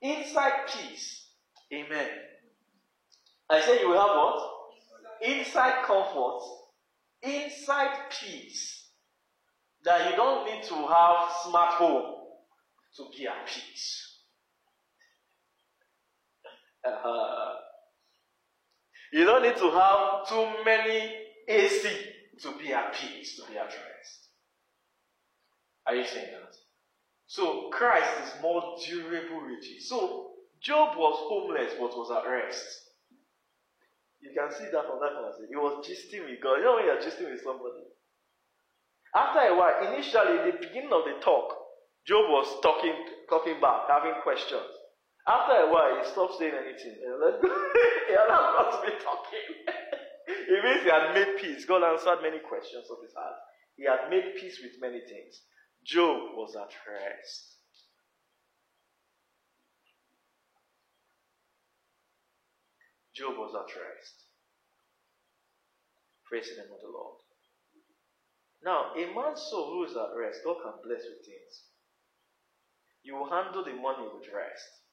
inside peace. Amen. I say you will have what? Inside comfort, inside peace. That you don't need to have smart home to be at peace. Uh, you don't need to have too many AC to be at peace, to be at rest. Are you saying that? So Christ is more durable riches. So Job was homeless but was at rest. You can see that from that conversation. He was gisting with God. You know when you're gisting with somebody? After a while, initially, in the beginning of the talk, Job was talking, talking back, having questions. After a while, he stopped saying anything. And he allowed God to be talking. it means he had made peace. God answered many questions of his heart. He had made peace with many things. Job was at rest. Job was at rest. Praise the name of the Lord. Now, a man's soul who is at rest, God can bless with things. You will handle the money with rest.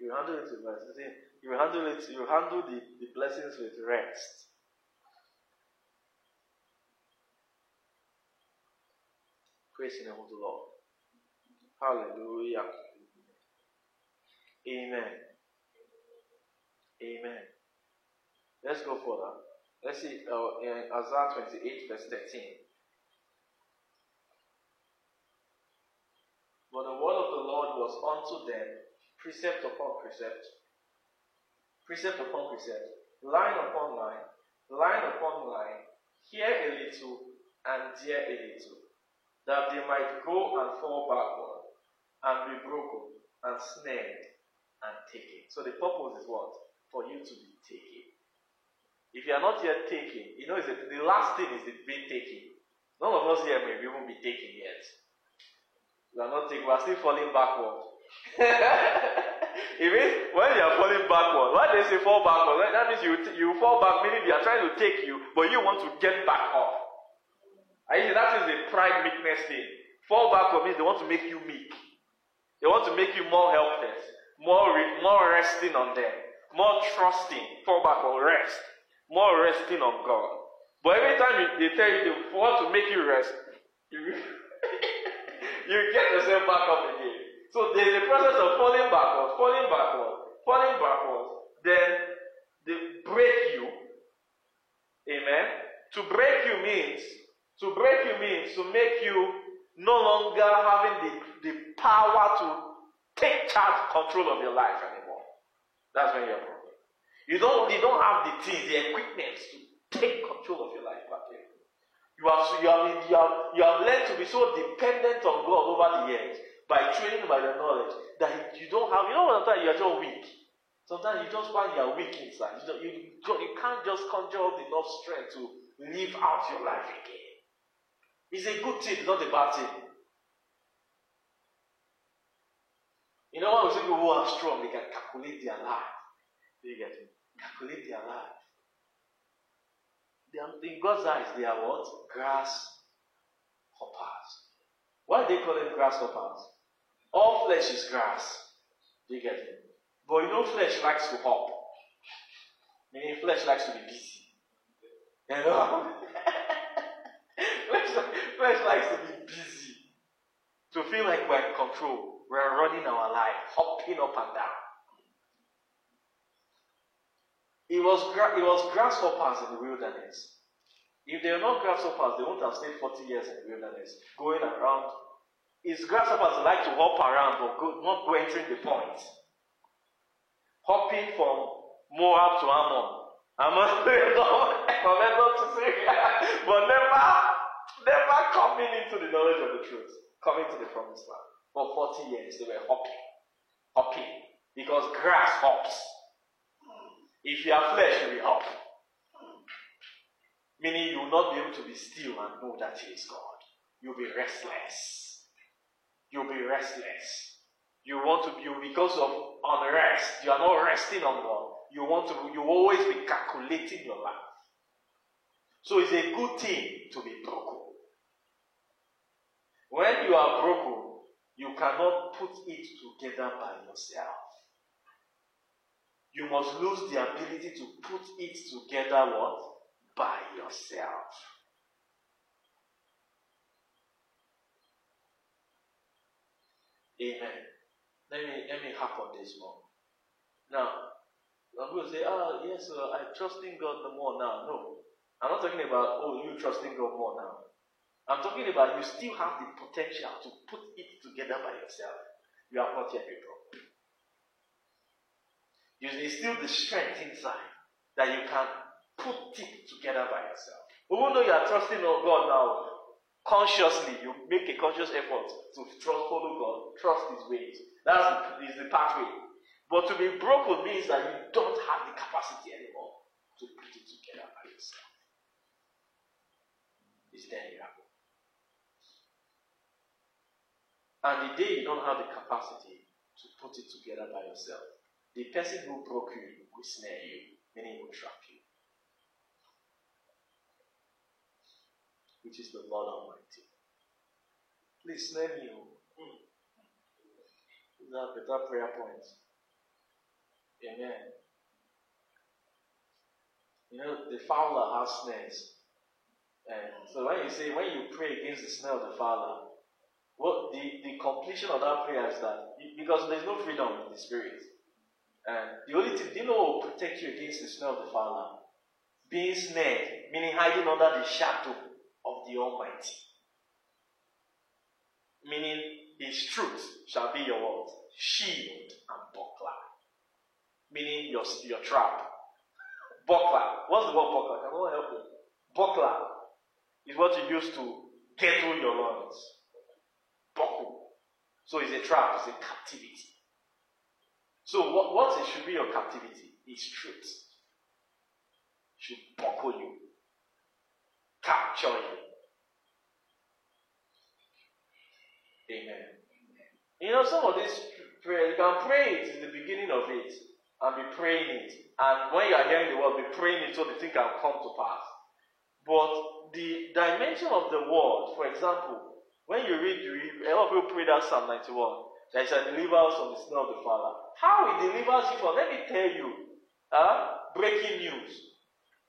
You handle it with rest. You handle it, you handle the, the blessings with rest. Praise the name of the Lord. Hallelujah. Amen. Amen. Let's go further. Let's see uh, in Isaiah 28, verse 13. But the word of the Lord was unto them precept upon precept, precept upon precept, line upon line, line upon line, here a little and there a little, that they might go and fall backward, and be broken, and snared, and taken. So the purpose is what? For you to be taken. If you are not yet taken, you know, it's the, last thing is the being taken. None of us here may even be taken yet. We are not taken, we are still falling backward. it means when you are falling backward, why they say fall backward? That means you, you fall back, meaning they are trying to take you, but you want to get back up. I mean, that is a pride meekness thing. Fall backward means they want to make you meek. They want to make you more helpless, more, re- more resting on them, more trusting. Fall backward, rest, more resting on God. But every time they tell you they want to make you rest, you, you get yourself back up again. So there's a process of falling backwards, falling backwards, falling backwards. Then they break you. Amen. To break you means to break you means to make you no longer having the, the power to take charge control of your life anymore. That's when you're broken. You don't you don't have the things, the equipment to take control of your life back then. You have you have you have you have learned to be so dependent on God over the years by training by the knowledge that you don't have, you know, sometimes you're just weak. Sometimes you just find you're weak inside. You, you, you can't just conjure up enough strength to live out your life again. It's a good thing, not a bad thing. You know, when we say people who are strong, they can calculate their life. You get me? Calculate their life. They are, in God's eyes, they are what? Grasshoppers. Why do they call them grasshoppers? All flesh is grass. Do you get it? But you know, flesh likes to hop. Meaning, flesh likes to be busy. You know? flesh, flesh likes to be busy. To feel like we're in control. We're running our life, hopping up and down. It was, gra- it was grasshoppers in the wilderness. If they were not grasshoppers, they wouldn't have stayed 40 years in the wilderness, going around is grasshoppers like to hop around but go, not go entering the point. Hopping from Moab to Ammon. Ammon to from Edom to Syria. but never, never coming into the knowledge of the truth. Coming to the promised land. For 40 years they were hopping. Hopping. Because grass hops. If you are flesh, you will hop. Meaning you will not be able to be still and know that He is God. You'll be restless you'll be restless. You want to be because of unrest. You are not resting on God. You want to. You always be calculating your life. So it's a good thing to be broken. When you are broken, you cannot put it together by yourself. You must lose the ability to put it together what? By yourself. Amen. Let me let me harp on this more. Now, going to say, ah, yes, uh, I trust in God the more now. No. I'm not talking about, oh, you trusting God more now. I'm talking about you still have the potential to put it together by yourself. You have not yet been. You still the strength inside that you can put it together by yourself. Even though you are trusting on God now, consciously, you make a conscious effort to trust, follow God, trust His ways. That is the pathway. But to be broken means that you don't have the capacity anymore to put it together by yourself. Is there a miracle? And the day you don't have the capacity to put it together by yourself, the person who broke you will snare you, meaning will trap you. Which is the Lord Almighty. Please name me. oh. Hmm. Is that better prayer point? Amen. You know, the fowler has snares. And so when you say, when you pray against the snare of the fowler, what the, the completion of that prayer is that because there's no freedom in the spirit. And the only thing, you know will protect you against the snare of the fowler? Being snared, meaning hiding under the shadow the Almighty. Meaning His truth shall be your what? Shield and buckler. Meaning your, your trap. Buckler. What's the word buckler? Can I help you? Buckler is what you use to get through your loins. Buckle. So it's a trap, it's a captivity. So what, what should be your captivity is truth. Should buckle you, capture you. Amen. You know, some of these prayers, you can pray it in the beginning of it and be praying it. And when you are hearing the word, be praying it so the thing can come to pass. But the dimension of the word, for example, when you read, you read a lot of people pray that Psalm 91, that shall deliver us from the snare of the Father. How he delivers you from, let me tell you, uh, breaking news.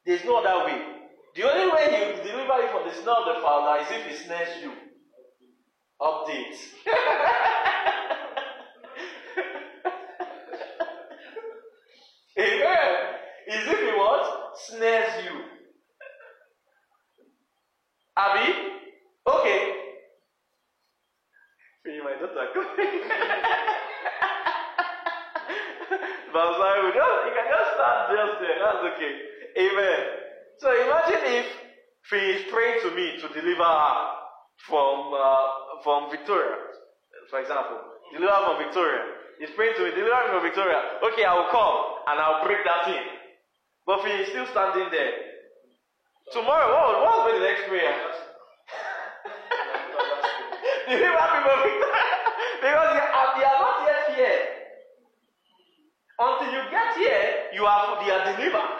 There's no other way. The only way he will deliver you from the snare of the Father is if he snares you. Update. Amen. Is if he what? Snares you. Abby? Okay. Free my daughter. but sorry, we just, you can just start just there. That's okay. Amen. So imagine if she is praying to me to deliver her from uh, from Victoria, for example. Deliver from Victoria. He's praying to me, deliver me from Victoria. Okay, I will come and I'll break that thing. But he is still standing there. Tomorrow, what, will be the next prayer? deliver me from Victoria. because you are, not yet here. Until you get here, you are you are delivered.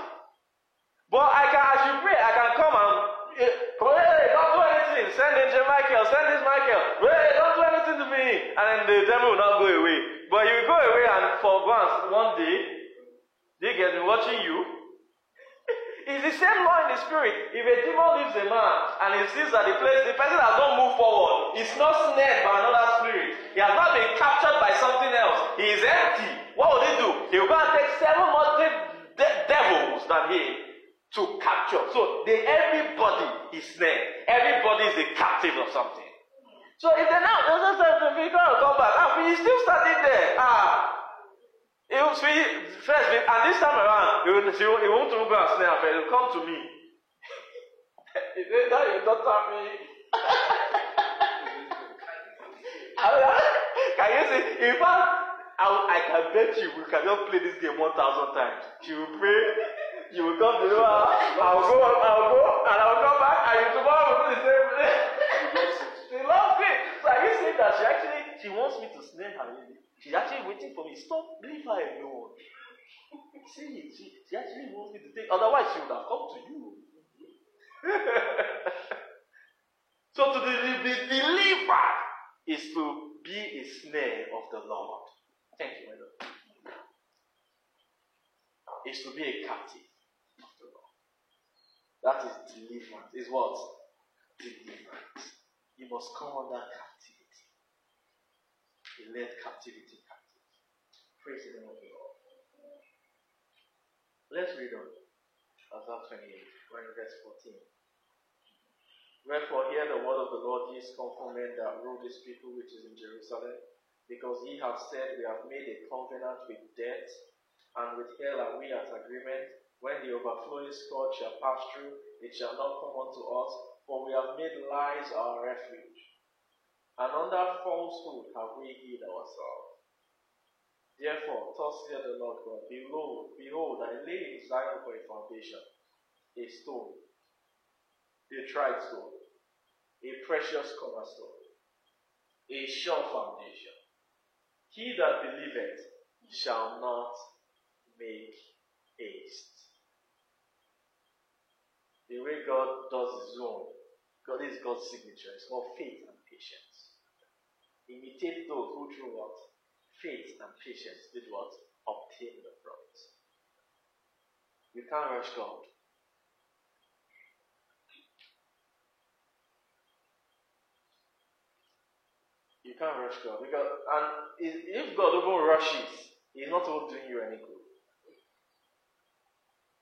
But I can, as you pray, I can come and hey, don't do anything. Send Angel Michael, send this Michael. Hey, don't do anything to me. And then the devil will not go away. But you go away and for once, one day, they get watching you. it's the same law in the spirit. If a demon leaves a man and he sees that the place, the person has not moved forward, he's not snared by another spirit. He has not been captured by something else. He is empty. What will he do? He will go and take seven more de- de- devils than he to capture. So they, everybody is snared. Everybody is a captive of something. So if they now doesn't say the vehicle will come back, ah, he's still standing there. Ah, he will see first, and this time around, he will, he won't go and snare, but he will come to me. he said, "Now you don't tap me." can you see? In fact, I, I can bet you we can just play this game one thousand times. She will pray. You will come to know I'll go, I'll go, and I'll come back, and tomorrow will do the same thing. she loves it. So are you saying that she actually she wants me to snare her? Really? She's actually waiting for me. Stop, leave her alone. See, she, she actually wants me to take. Otherwise, she would have come to you. so to be, be delivered is to be a snare of the Lord. Thank you, my Lord. Is to be a captive the. That is deliverance. Is what? Deliverance. You must come under captivity. He led captivity captive. Praise the name of the Lord. Let's read on. Isaiah 28, we're in verse 14. Wherefore, hear the word of the Lord, ye scornful men that rule this people which is in Jerusalem, because ye have said, We have made a covenant with death, and with hell are we at agreement. When the overflowing scourge shall pass through, it shall not come unto us, for we have made lies our refuge. And under falsehood have we hid ourselves. Therefore, thus saith the Lord God, Behold, behold, I lay in Zion for a foundation, a stone, a tried stone, a precious cornerstone. a sure foundation. He that believeth shall not make haste. The way God does his own, God is God's signature. It's called faith and patience. Imitate those who through what? Faith and patience did what? Obtain the promise. You can't rush God. You can't rush God because and if God even rushes, He's not doing you any good.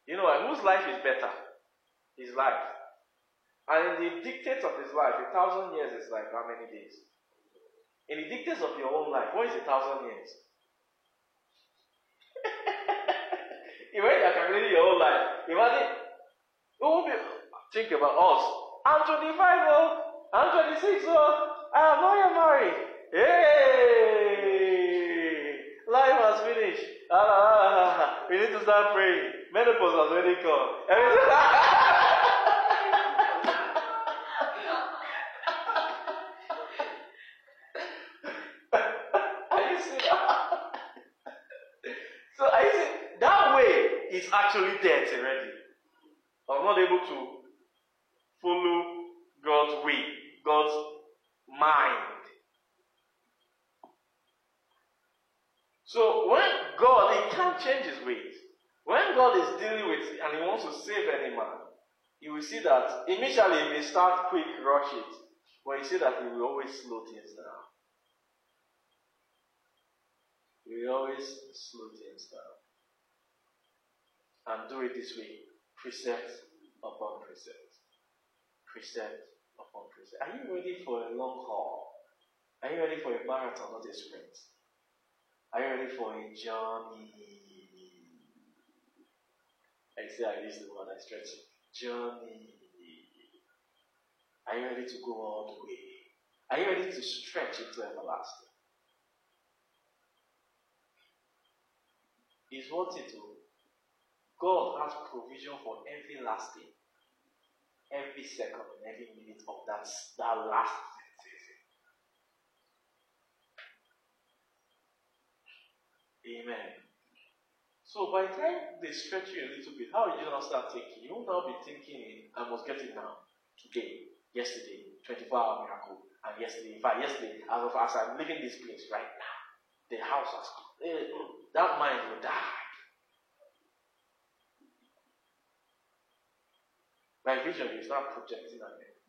You know whose life is better? His life. And in the dictates of his life, a thousand years is like how many days? In the dictates of your own life, what is a thousand years? Imagine you're calculating your own life. Imagine, who will be, think about us. I'm 25, oh, I'm 26, oh, I am not yet married. Hey! Life has finished. Ah, ah, ah, ah. we need to start praying. Menopause has already come. Are you seeing that? So are you seeing that way is actually dead already. I'm not able to follow God's way, God's mind. So when God, He can't change His ways. When God is dealing with and He wants to save any man, you will see that initially He may start quick, rush it, but you see that He will always slow things down. Will always slow things down. And do it this way precept upon precept. Precept upon precept. Are you ready for a long haul? Are you ready for a marathon, not a sprint? Are you ready for a journey? I say I use the word I stretch it. Journey. Are you ready to go all the way? Are you ready to stretch into everlasting? Is what it will. God has provision for every last thing, every second, and every minute of that, that last season. Amen. So by the time they stretch you a little bit, how did you now start thinking? You will now be thinking, I must get it now, today, yesterday, 24 hour miracle, and yesterday, in fact, yesterday, as of as I'm leaving this place right now, the house has. Eh, that mind will die. My vision, is not projecting ahead.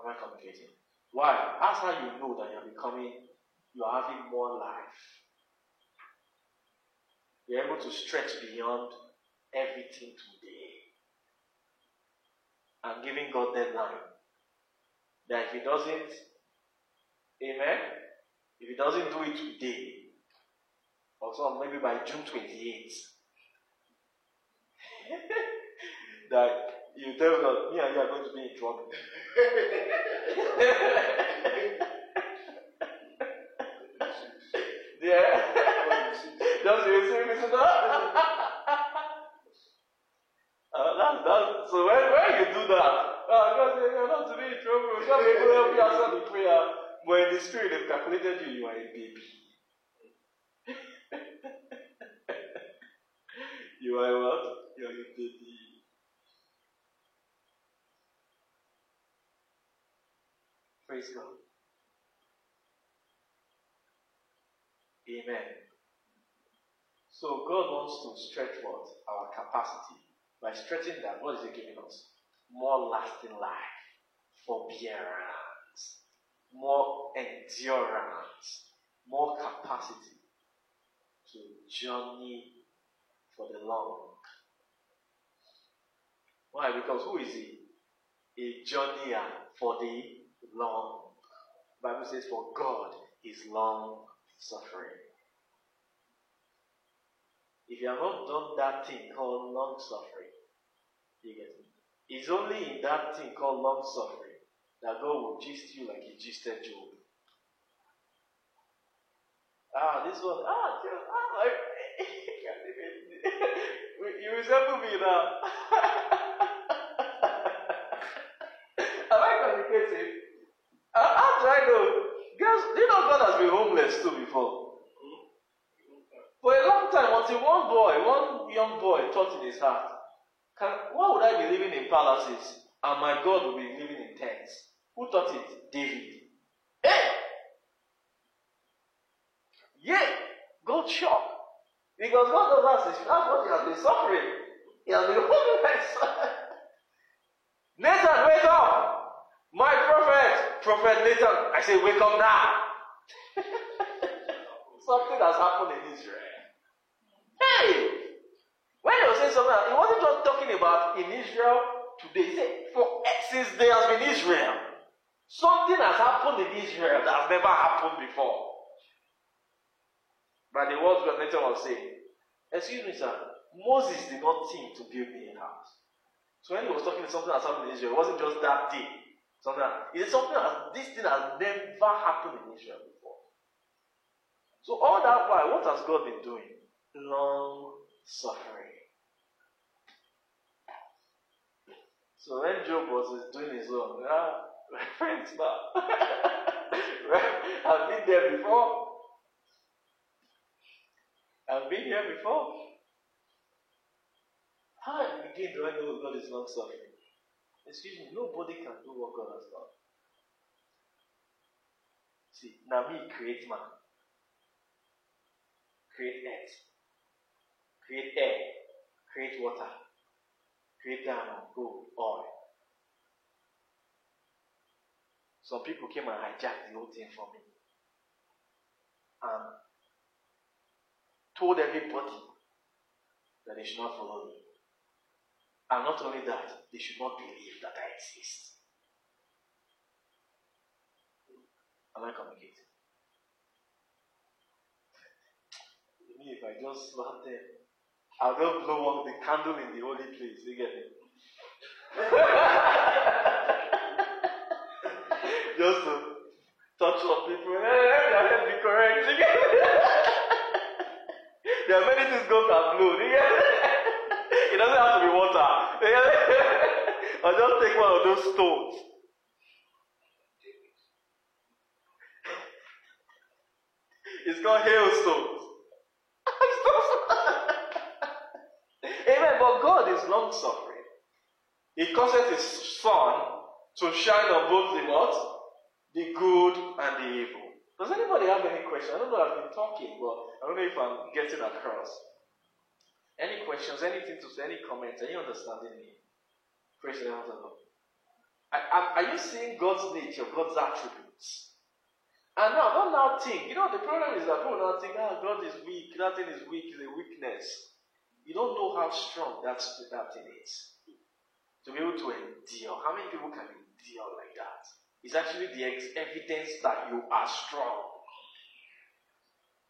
Am I communicating? Why? That's how you know that you're becoming, you are having more life. You're able to stretch beyond everything today. And giving God that deadline. That if He doesn't, Amen? If He doesn't do it today, or so maybe by June 28th, that you tell God, me and you are going to be in trouble. yeah. Just you see me to uh, that's, that's, so when, when you do that, uh, God you're not to be in trouble. God will able help you answer the prayer. But in the spirit, they've calculated you, you are a baby. you are what? You are a baby. Praise God. Amen. So God wants to stretch what? Our capacity. By stretching that, what is He giving us? More lasting life, forbearance, more endurance, more capacity to journey for the long. Why? Because who is He? A journeyer for the long. The Bible says, For God is long suffering. If you have not done that thing called long suffering, you get me. It's only in that thing called long suffering that God will gist you like He gisted Job. Ah, this one. Ah, Job. Ah, I, you resemble me now. Am I communicating? How, how do I know? Guys, do you know God has been homeless too before? For a long time, until one boy, one young boy thought in his heart, can, why would I be living in palaces and my God will be living in tents? Who thought it? David. Hey! Yeah! God shocked. Because God does that. That's what he has been suffering. He has been homeless. Nathan, wake up! My prophet, Prophet Nathan. I say, wake up now. Something has happened in Israel. Hey! When he was he wasn't just talking about in Israel today. He said, for since there has been Israel, something has happened in Israel that has never happened before. But the words that Nathan was saying, excuse me, sir, Moses did not think to build me a house. So when he was talking to something that's happened in Israel, it wasn't just that day. Something it's something that this thing has never happened in Israel before. So all that while, what has God been doing? Long suffering. So when Job was doing his own, ah, friends now. I've been there before. I've been here before. How again do I know God is long suffering? Excuse me, nobody can do what God has done. See, now me create man, create earth, create air, create water, create diamond, gold, oil. Some people came and hijacked the whole thing for me. And told everybody that they should not follow me. And not only that, they should not believe that I exist. Am I communicating? Me, if I just slap them, I'll just blow up the candle in the holy place. You get it? just to touch some people. Hey, their head be correct. You get it? there are many things God can blow. You get it? It doesn't have to be water. I'll just take one of those stones. It's called hailstones. But God is long suffering. He causes his sun to shine on both the what? The good and the evil. Does anybody have any question? I don't know I've been talking, but I don't know if I'm getting across. Any questions, anything to say, any comments, any understanding me? Praise the Lord. Are, are you seeing God's nature, God's attributes? And now, don't now think. You know, the problem is that people now think, ah, God is weak. That thing is weak. Is a weakness. You don't know how strong that, that thing is. To be able to endure. How many people can endure like that? It's actually the evidence that you are strong.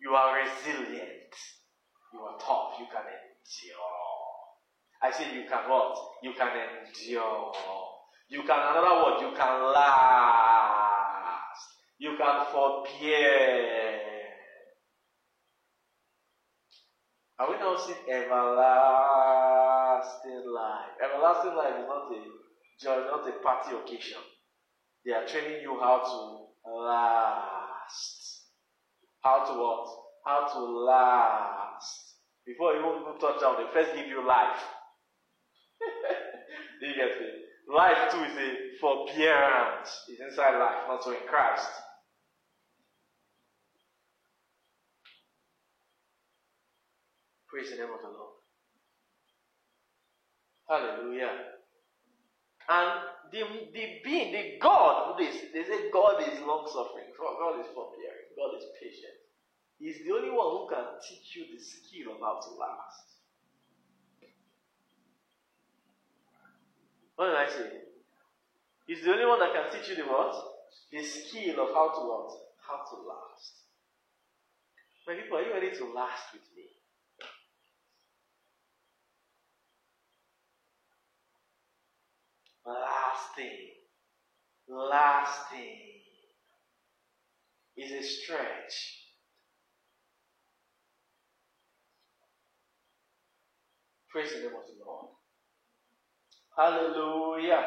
You are resilient. You are tough. You can endure. I say you can what? You can endure. You can, another word, you can last. You can forbear. Are we now seeing everlasting life? Everlasting life is not a joy, not a party occasion. They are training you how to last. How to what? How to last. Before you even touch down, they first give you life. Do you get it? Life too is a forbearance. It's inside life, not so in Christ. Praise the name of the Lord. Hallelujah. And the, the being, the God, this, they say God is long suffering. God is forbearing. God is patient. He's the only one who can teach you the skill of how to last. What did I say? He's the only one that can teach you the what? The skill of how to what? How to last. My people, are you ready to last with me? Lasting. Lasting is a stretch. Praise the name of the Lord. Hallelujah.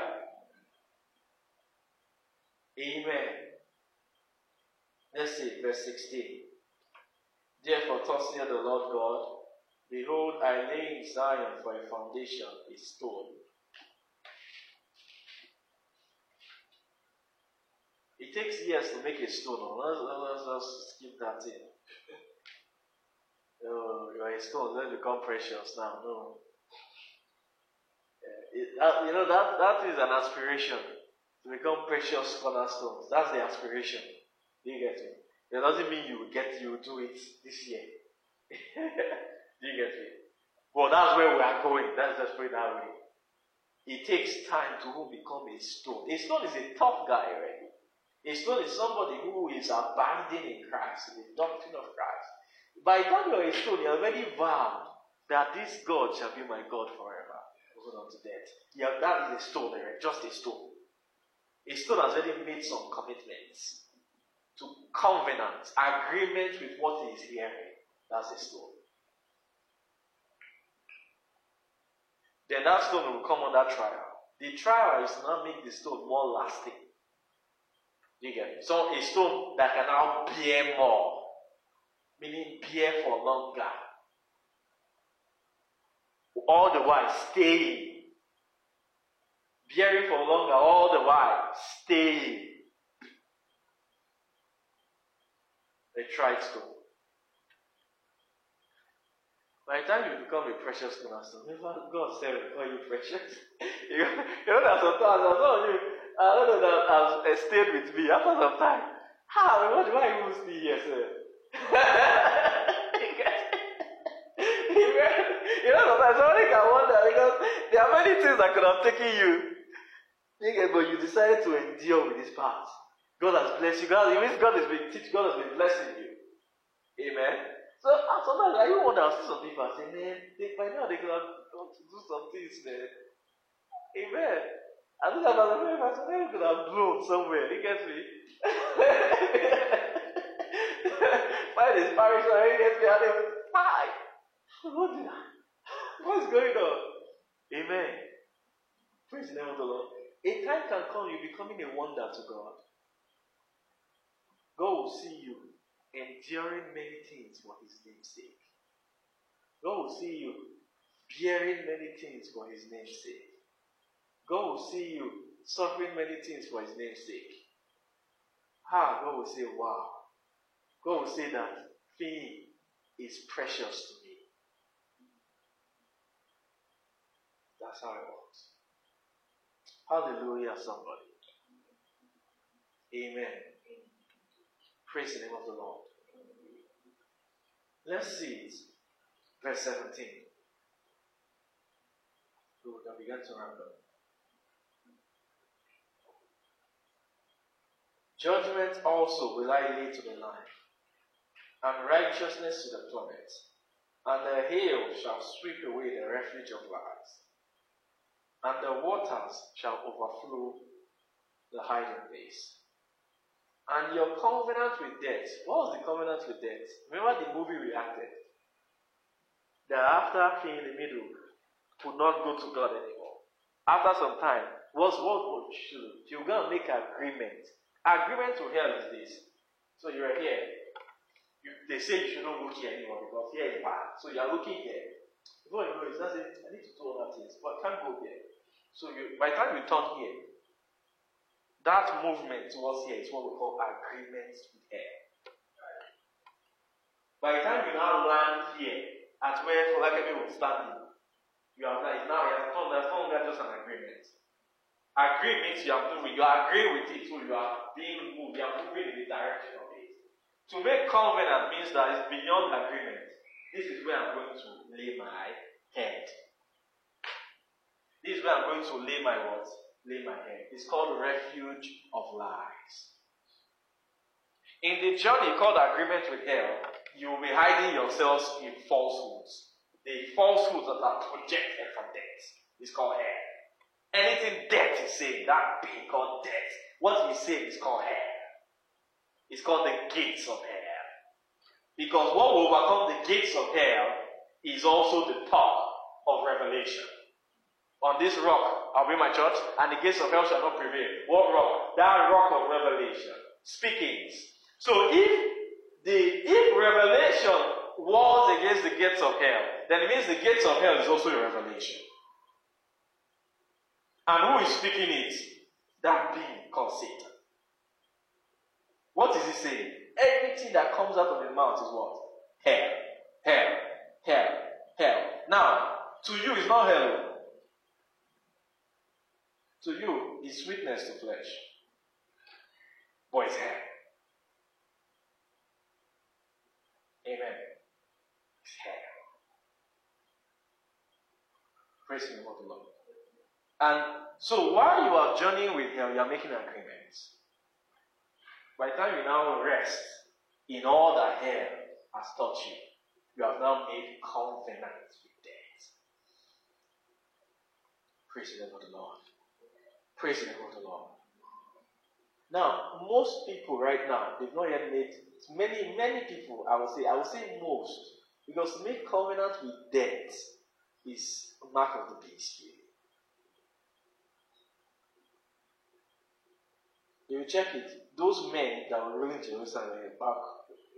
Amen. Let's see, verse 16. Therefore, thus saith the Lord God, Behold, I lay in Zion for a foundation, a stone. It takes years to make a stone. Let's, let's, let's skip that in. Oh, you're a stone, then become precious now. No. It, uh, you know, that, that is an aspiration to become precious cornerstones. That's the aspiration. Do you get me? It doesn't mean you get you do it this year. do you get me? Well, that's where we are going. Let's just put it that way. It takes time to become a stone. A stone is a tough guy already. A stone is somebody who is abiding in Christ, in the doctrine of Christ. By time you're a stone, you're already vowed that this God shall be my God forever. Hold on to that. Yeah, that is a stone, right? just a stone. A stone has already made some commitments to covenant, agreement with what he is hearing. That's a stone. Then that stone will come under trial. The trial is not make the stone more lasting. So a stone that can now bear more, meaning bear for longer. All the while staying. Bearing for longer, all the while staying. A tried stone. By the time you become a precious cornerstone, God said call you precious. you know that sometimes some of you, I don't know that has stayed with me after some time. How? What do I even here, sir? you know, sometimes somebody can wonder because there are many things that could have taken you. But you decided to endure with this path. God has blessed you. God, it means God has been teaching, God has been blessing you. Amen. So sometimes I even wonder, I see some people and say, man, they, by now they could have gone to do some things, man. Amen. I think the very first they could have blown somewhere. You get me? Find his parish he gets me and they why? What did I? What's going on? Amen. Praise the name of the Lord. A time can come, you're becoming a wonder to God. God will see you enduring many things for his name's sake. God will see you bearing many things for his name's sake. God will see you suffering many things for his name's sake. Ah, God will say, wow. God will say that thing is precious to me. That's how it works. Hallelujah, somebody. Amen. Praise the name of the Lord. Let's see it. Verse 17. We can begin to remember. Judgment also will I lay to the line, and righteousness to the plummet, and the hail shall sweep away the refuge of lies, and the waters shall overflow the hiding place. And your covenant with death. What was the covenant with death? Remember the movie we acted? That after being in the middle, could not go to God anymore. After some time, was what would you? You're to make agreement. Agreement to hell is this. So you're here. You, they say you shouldn't look here anymore because here is bad. So you're looking here. Before you know it, I need to do other things, but I can't go there. So you, by the time you turn here, that movement towards here is what we call agreement with air. By the time you now land here, at where Folakemi was standing, you are like, now you have no longer just an agreement. Agree means you are moving, you agree with it, so you are being moved, you are moving in the direction of it. To make covenant means that it's beyond agreement. This is where I'm going to lay my head. This is where I'm going to lay my what? lay my head. It's called refuge of lies. In the journey called agreement with hell, you will be hiding yourselves in falsehoods. The falsehoods that are projected from death is called hell. Anything death is saying, that being called death, what he's saying is called hell. It's called the gates of hell. Because what will overcome the gates of hell is also the power of revelation. On this rock I'll be my church, and the gates of hell shall not prevail. What rock? That rock of revelation. Speakings. So if the if revelation wars against the gates of hell, then it means the gates of hell is also a revelation. And who is speaking it? That being called Satan. What is he saying? Everything that comes out of the mouth is what? Hell. Hell. Hell. Hell. Now, to you, it's not hell. To you, it's sweetness to flesh. But it's hell. Amen. It's hell. Praise the Lord. And so while you are journeying with Him, you are making agreements. By the time you now rest in all that hell has taught you, you have now made covenant with death. Praise the the Lord. Praise the the Lord. Now, most people right now, they've not yet made many, many people, I would say, I would say most, because make covenant with death is a mark of the beast. You check it. Those men that were ruling Jerusalem were back,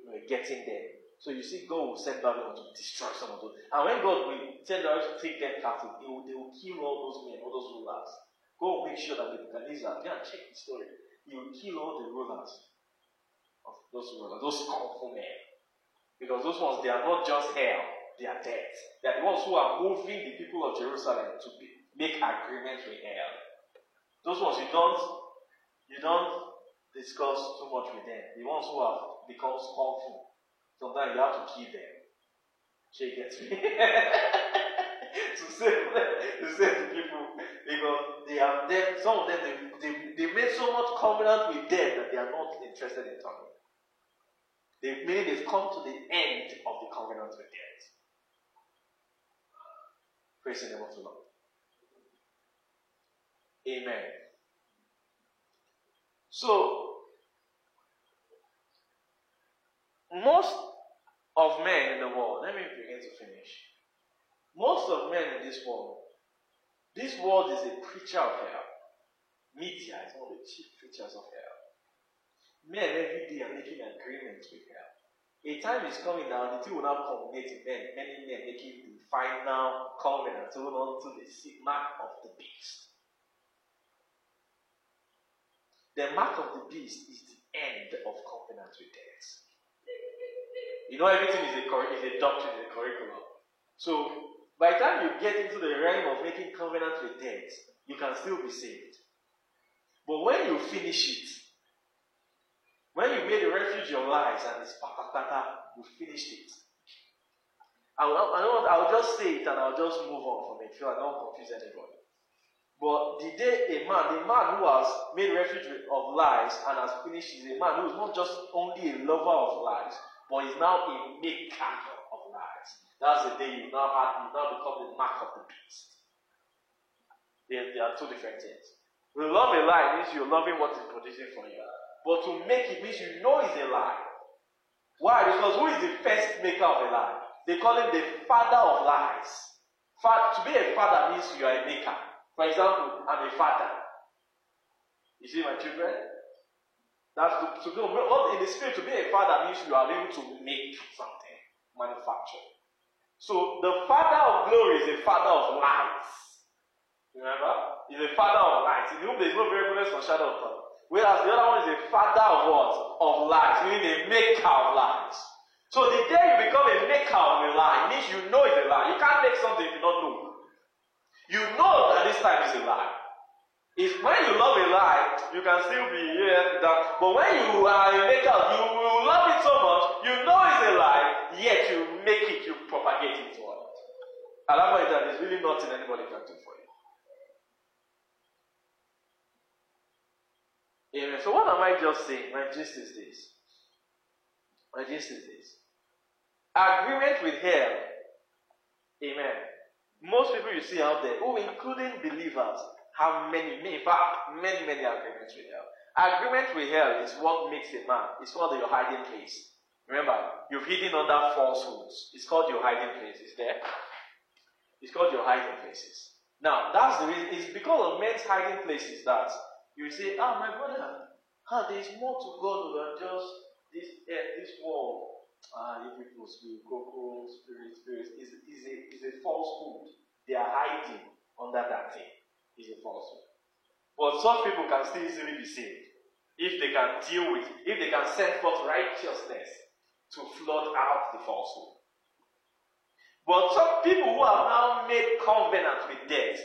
were getting there. So you see, God will send Babylon to destroy some of those. And when God will send them to take them captive, they will, they will kill all those men, all those rulers. Go make sure that Nebuchadnezzar, go and check the story. He will kill all the rulers of those rulers, those powerful men. Because those ones, they are not just hell, they are dead. They are the ones who are moving the people of Jerusalem to be, make agreements with hell. Those ones you don't you don't discuss too much with them. The ones who have become scornful. Sometimes you have to kill them. She gets me. to to say to people because they have them some of them they, they, they made so much covenant with death that they are not interested in talking. They meaning they've come to the end of the covenant with death. Praise the name of the Lord. Amen. So, most of men in the world, let me begin to finish. Most of men in this world, this world is a preacher of hell. Media is one of the chief preachers of hell. Men every day are making agreements with hell. A time is coming now, the two will not culminate in men, many men making the final covenant, to the mark of the beast. The mark of the beast is the end of covenant with death. You know, everything is a, is a doctrine, is a curriculum. So, by the time you get into the realm of making covenant with death, you can still be saved. But when you finish it, when you made a refuge of lies and it's patata, you finished it. I will, I will, I will just say it and I'll just move on from it so I don't confuse anybody. But the day a man, the man who has made refuge of lies and has finished is a man who is not just only a lover of lies, but is now a maker of lies. That's the day you now have you now become the mark of the beast. There, there are two different things. To love a lie means you're loving what is producing for you. But to make it means you know it's a lie. Why? Because who is the first maker of a lie? They call him the father of lies. to be a father means you are a maker. For example, I'm a father. You see my children? That's to, to be in the spirit to be a father means you are able to make something, manufacture. So the father of glory is a father of lights. Remember? He's a father of lights. In whom there is no variableness or shadow of turning. Whereas the other one is a father of what? Of lights, meaning a maker of lights. So the day you become a maker of a lie, means you know it's a lie. You can't make something if you don't know. You know that this time is a lie. If when you love a lie, you can still be here. That, but when you are a maker, you will love it so much, you know it's a lie, yet you make it, you propagate it to others. And that that is really nothing anybody can do for you. Amen. So what am I just saying? My gist is this. My gist is this. Agreement with hell. Amen most people you see out there, oh, including believers, have many, in fact, many, many agreements with hell. Agreement with hell is what makes a man. It's called your hiding place. Remember, you've hidden under falsehoods. It's called your hiding place. Is there? It's called your hiding places. Now, that's the reason. It's because of men's hiding places that you say, ah, my brother, ah, there is more to God than just this uh, this world, ah, uh, people spirit, cocoa, spirit, spirit, is, is, a, is a falsehood. They are hiding under that thing. Is a falsehood. But some people can still easily be saved if they can deal with, if they can send forth righteousness to flood out the falsehood. But some people who have now made covenant with death,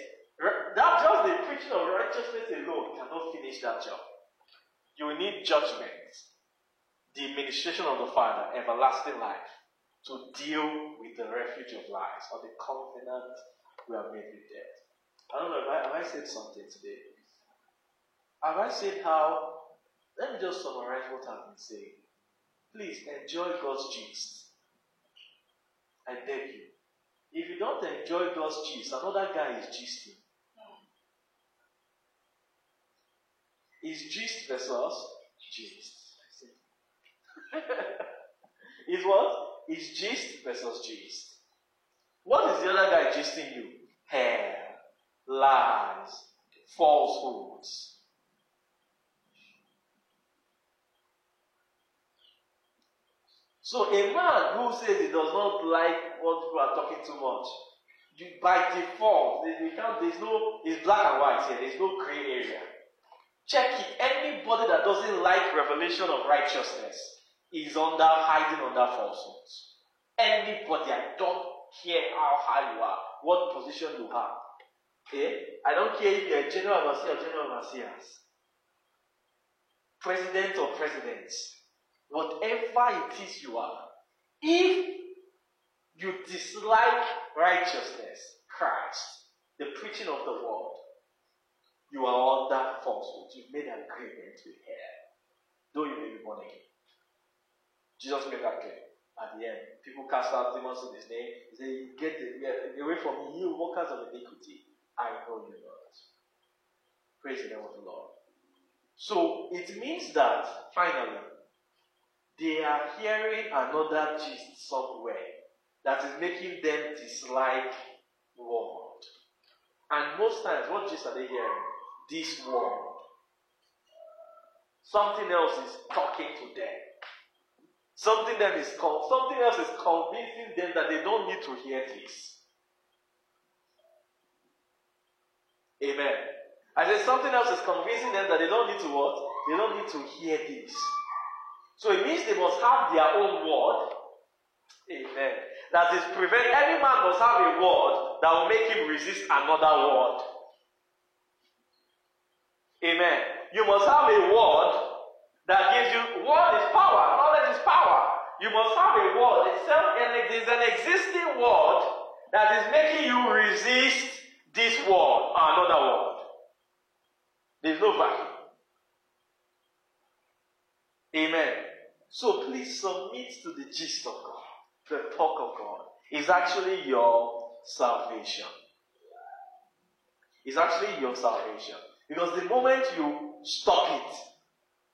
that just the preaching of righteousness alone cannot finish that job. You need judgment, the administration of the Father, everlasting life, to deal with the refuge of lies or the covenant we have made with death. I don't know, have I, have I said something today? Have I said how? Let me just summarize what I've been saying. Please enjoy God's gist. I beg you. If you don't enjoy God's gist, another guy is gisting. Is gist versus gist. is what? Is gist versus gist. What is the other guy gisting you? Hair, lies, falsehoods. So a man who says he does not like what people are talking too much, you, by default, there's no, it's black and white here, there's no gray area. Check it. Anybody that doesn't like revelation of righteousness is under hiding under falsehoods. Anybody, I don't care how high you are, what position you have. Okay? I don't care if you're a general overseer or general overseers, president or presidents whatever it is you are, if you dislike righteousness, Christ, the preaching of the word, you are under falsehood. You've made an agreement with hell, though you may be born again. Jesus made that clear. At the end, people cast out demons in his name. He said, Get away from me, you workers of iniquity. I know you not. Praise the name of the Lord. So it means that, finally, they are hearing another gist somewhere that is making them dislike the word. And most times, what gist are they hearing? This world. Something else is talking to them. Something them is something else is convincing them that they don't need to hear this. Amen. I said something else is convincing them that they don't need to what? They don't need to hear this. So it means they must have their own word. Amen. That is prevent every man must have a word that will make him resist another word. Amen. You must have a word that gives you word is power, knowledge is power. You must have a word itself, and it is an existing word that is making you resist this word or another word. There's no vacuum. Amen. So please submit to the gist of God, the talk of God. Is actually your salvation. It's actually your salvation. Because the moment you stop it,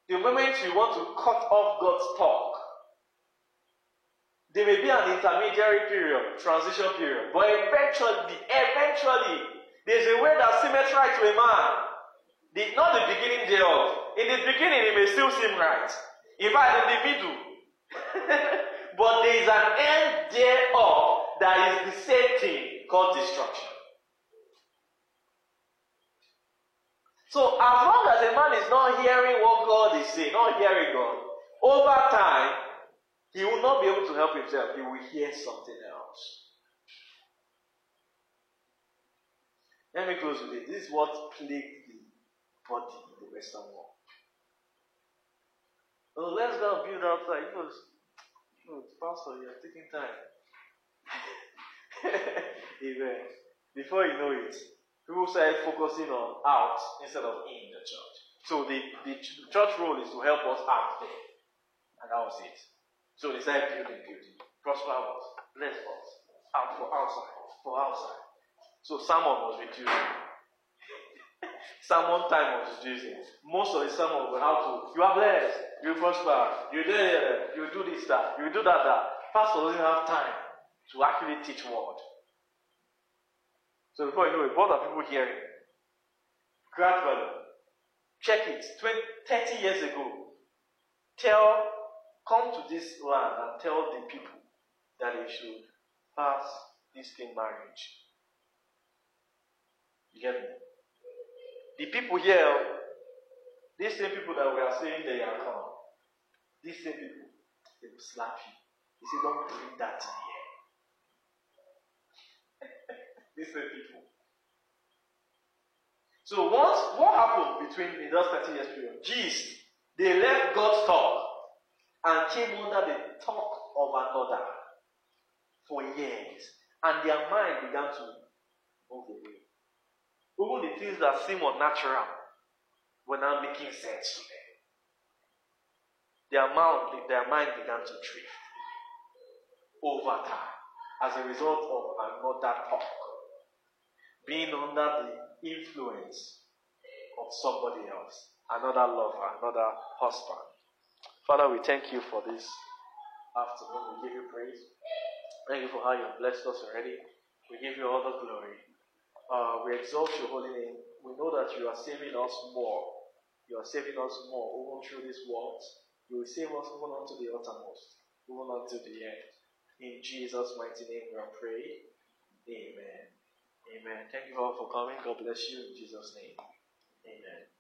the moment you want to cut off God's talk, there may be an intermediary period, transition period, but eventually, eventually, there's a way that seems right to a man. The, not the beginning thereof. In the beginning, it may still seem right. In fact, in the middle. but there is an end thereof that is the same thing called destruction. So as long as a man is not hearing what God is saying, not hearing God, over time, he will not be able to help himself. He will hear something else. Let me close with it. This is what plagued the body in the Western world. Let's go build outside. He goes, oh, Pastor, you're taking time. Amen. Before you know it, people started focusing on out instead of in the church. So the, the church role is to help us out there. And that was it. So they started building, building. Prosper us, bless us, out for outside, for outside. So someone was reducing. Sermon time was Jesus. Most of the sermon were how to, you are blessed, you prosper, you do you do this, that, you do that, that. Pastor doesn't have time to actually teach word. So before you know it, what are people hearing? Gradually, check it. 20, 30 years ago, tell come to this land and tell the people that they should pass this thing marriage. You get me? The people here, these same people that we are saying they are come, these same people, they will slap you. They say, don't bring that in here. Same people. So once what happened between in those 30 years period? Gist, they left God's talk and came under the talk of another for years. And their mind began to move away. Even the things that seem unnatural were now making sense to them. Their mind, their mind began to drift over time as a result of another talk. Being under the influence of somebody else, another lover, another husband. Father, we thank you for this afternoon. We give you praise. Thank you for how you have blessed us already. We give you all the glory. Uh, we exalt your holy name. We know that you are saving us more. You are saving us more even through these words. You will save us even unto the uttermost, even unto the end. In Jesus' mighty name we are praying. Amen. Amen. Thank you all for coming. God bless you in Jesus' name. Amen.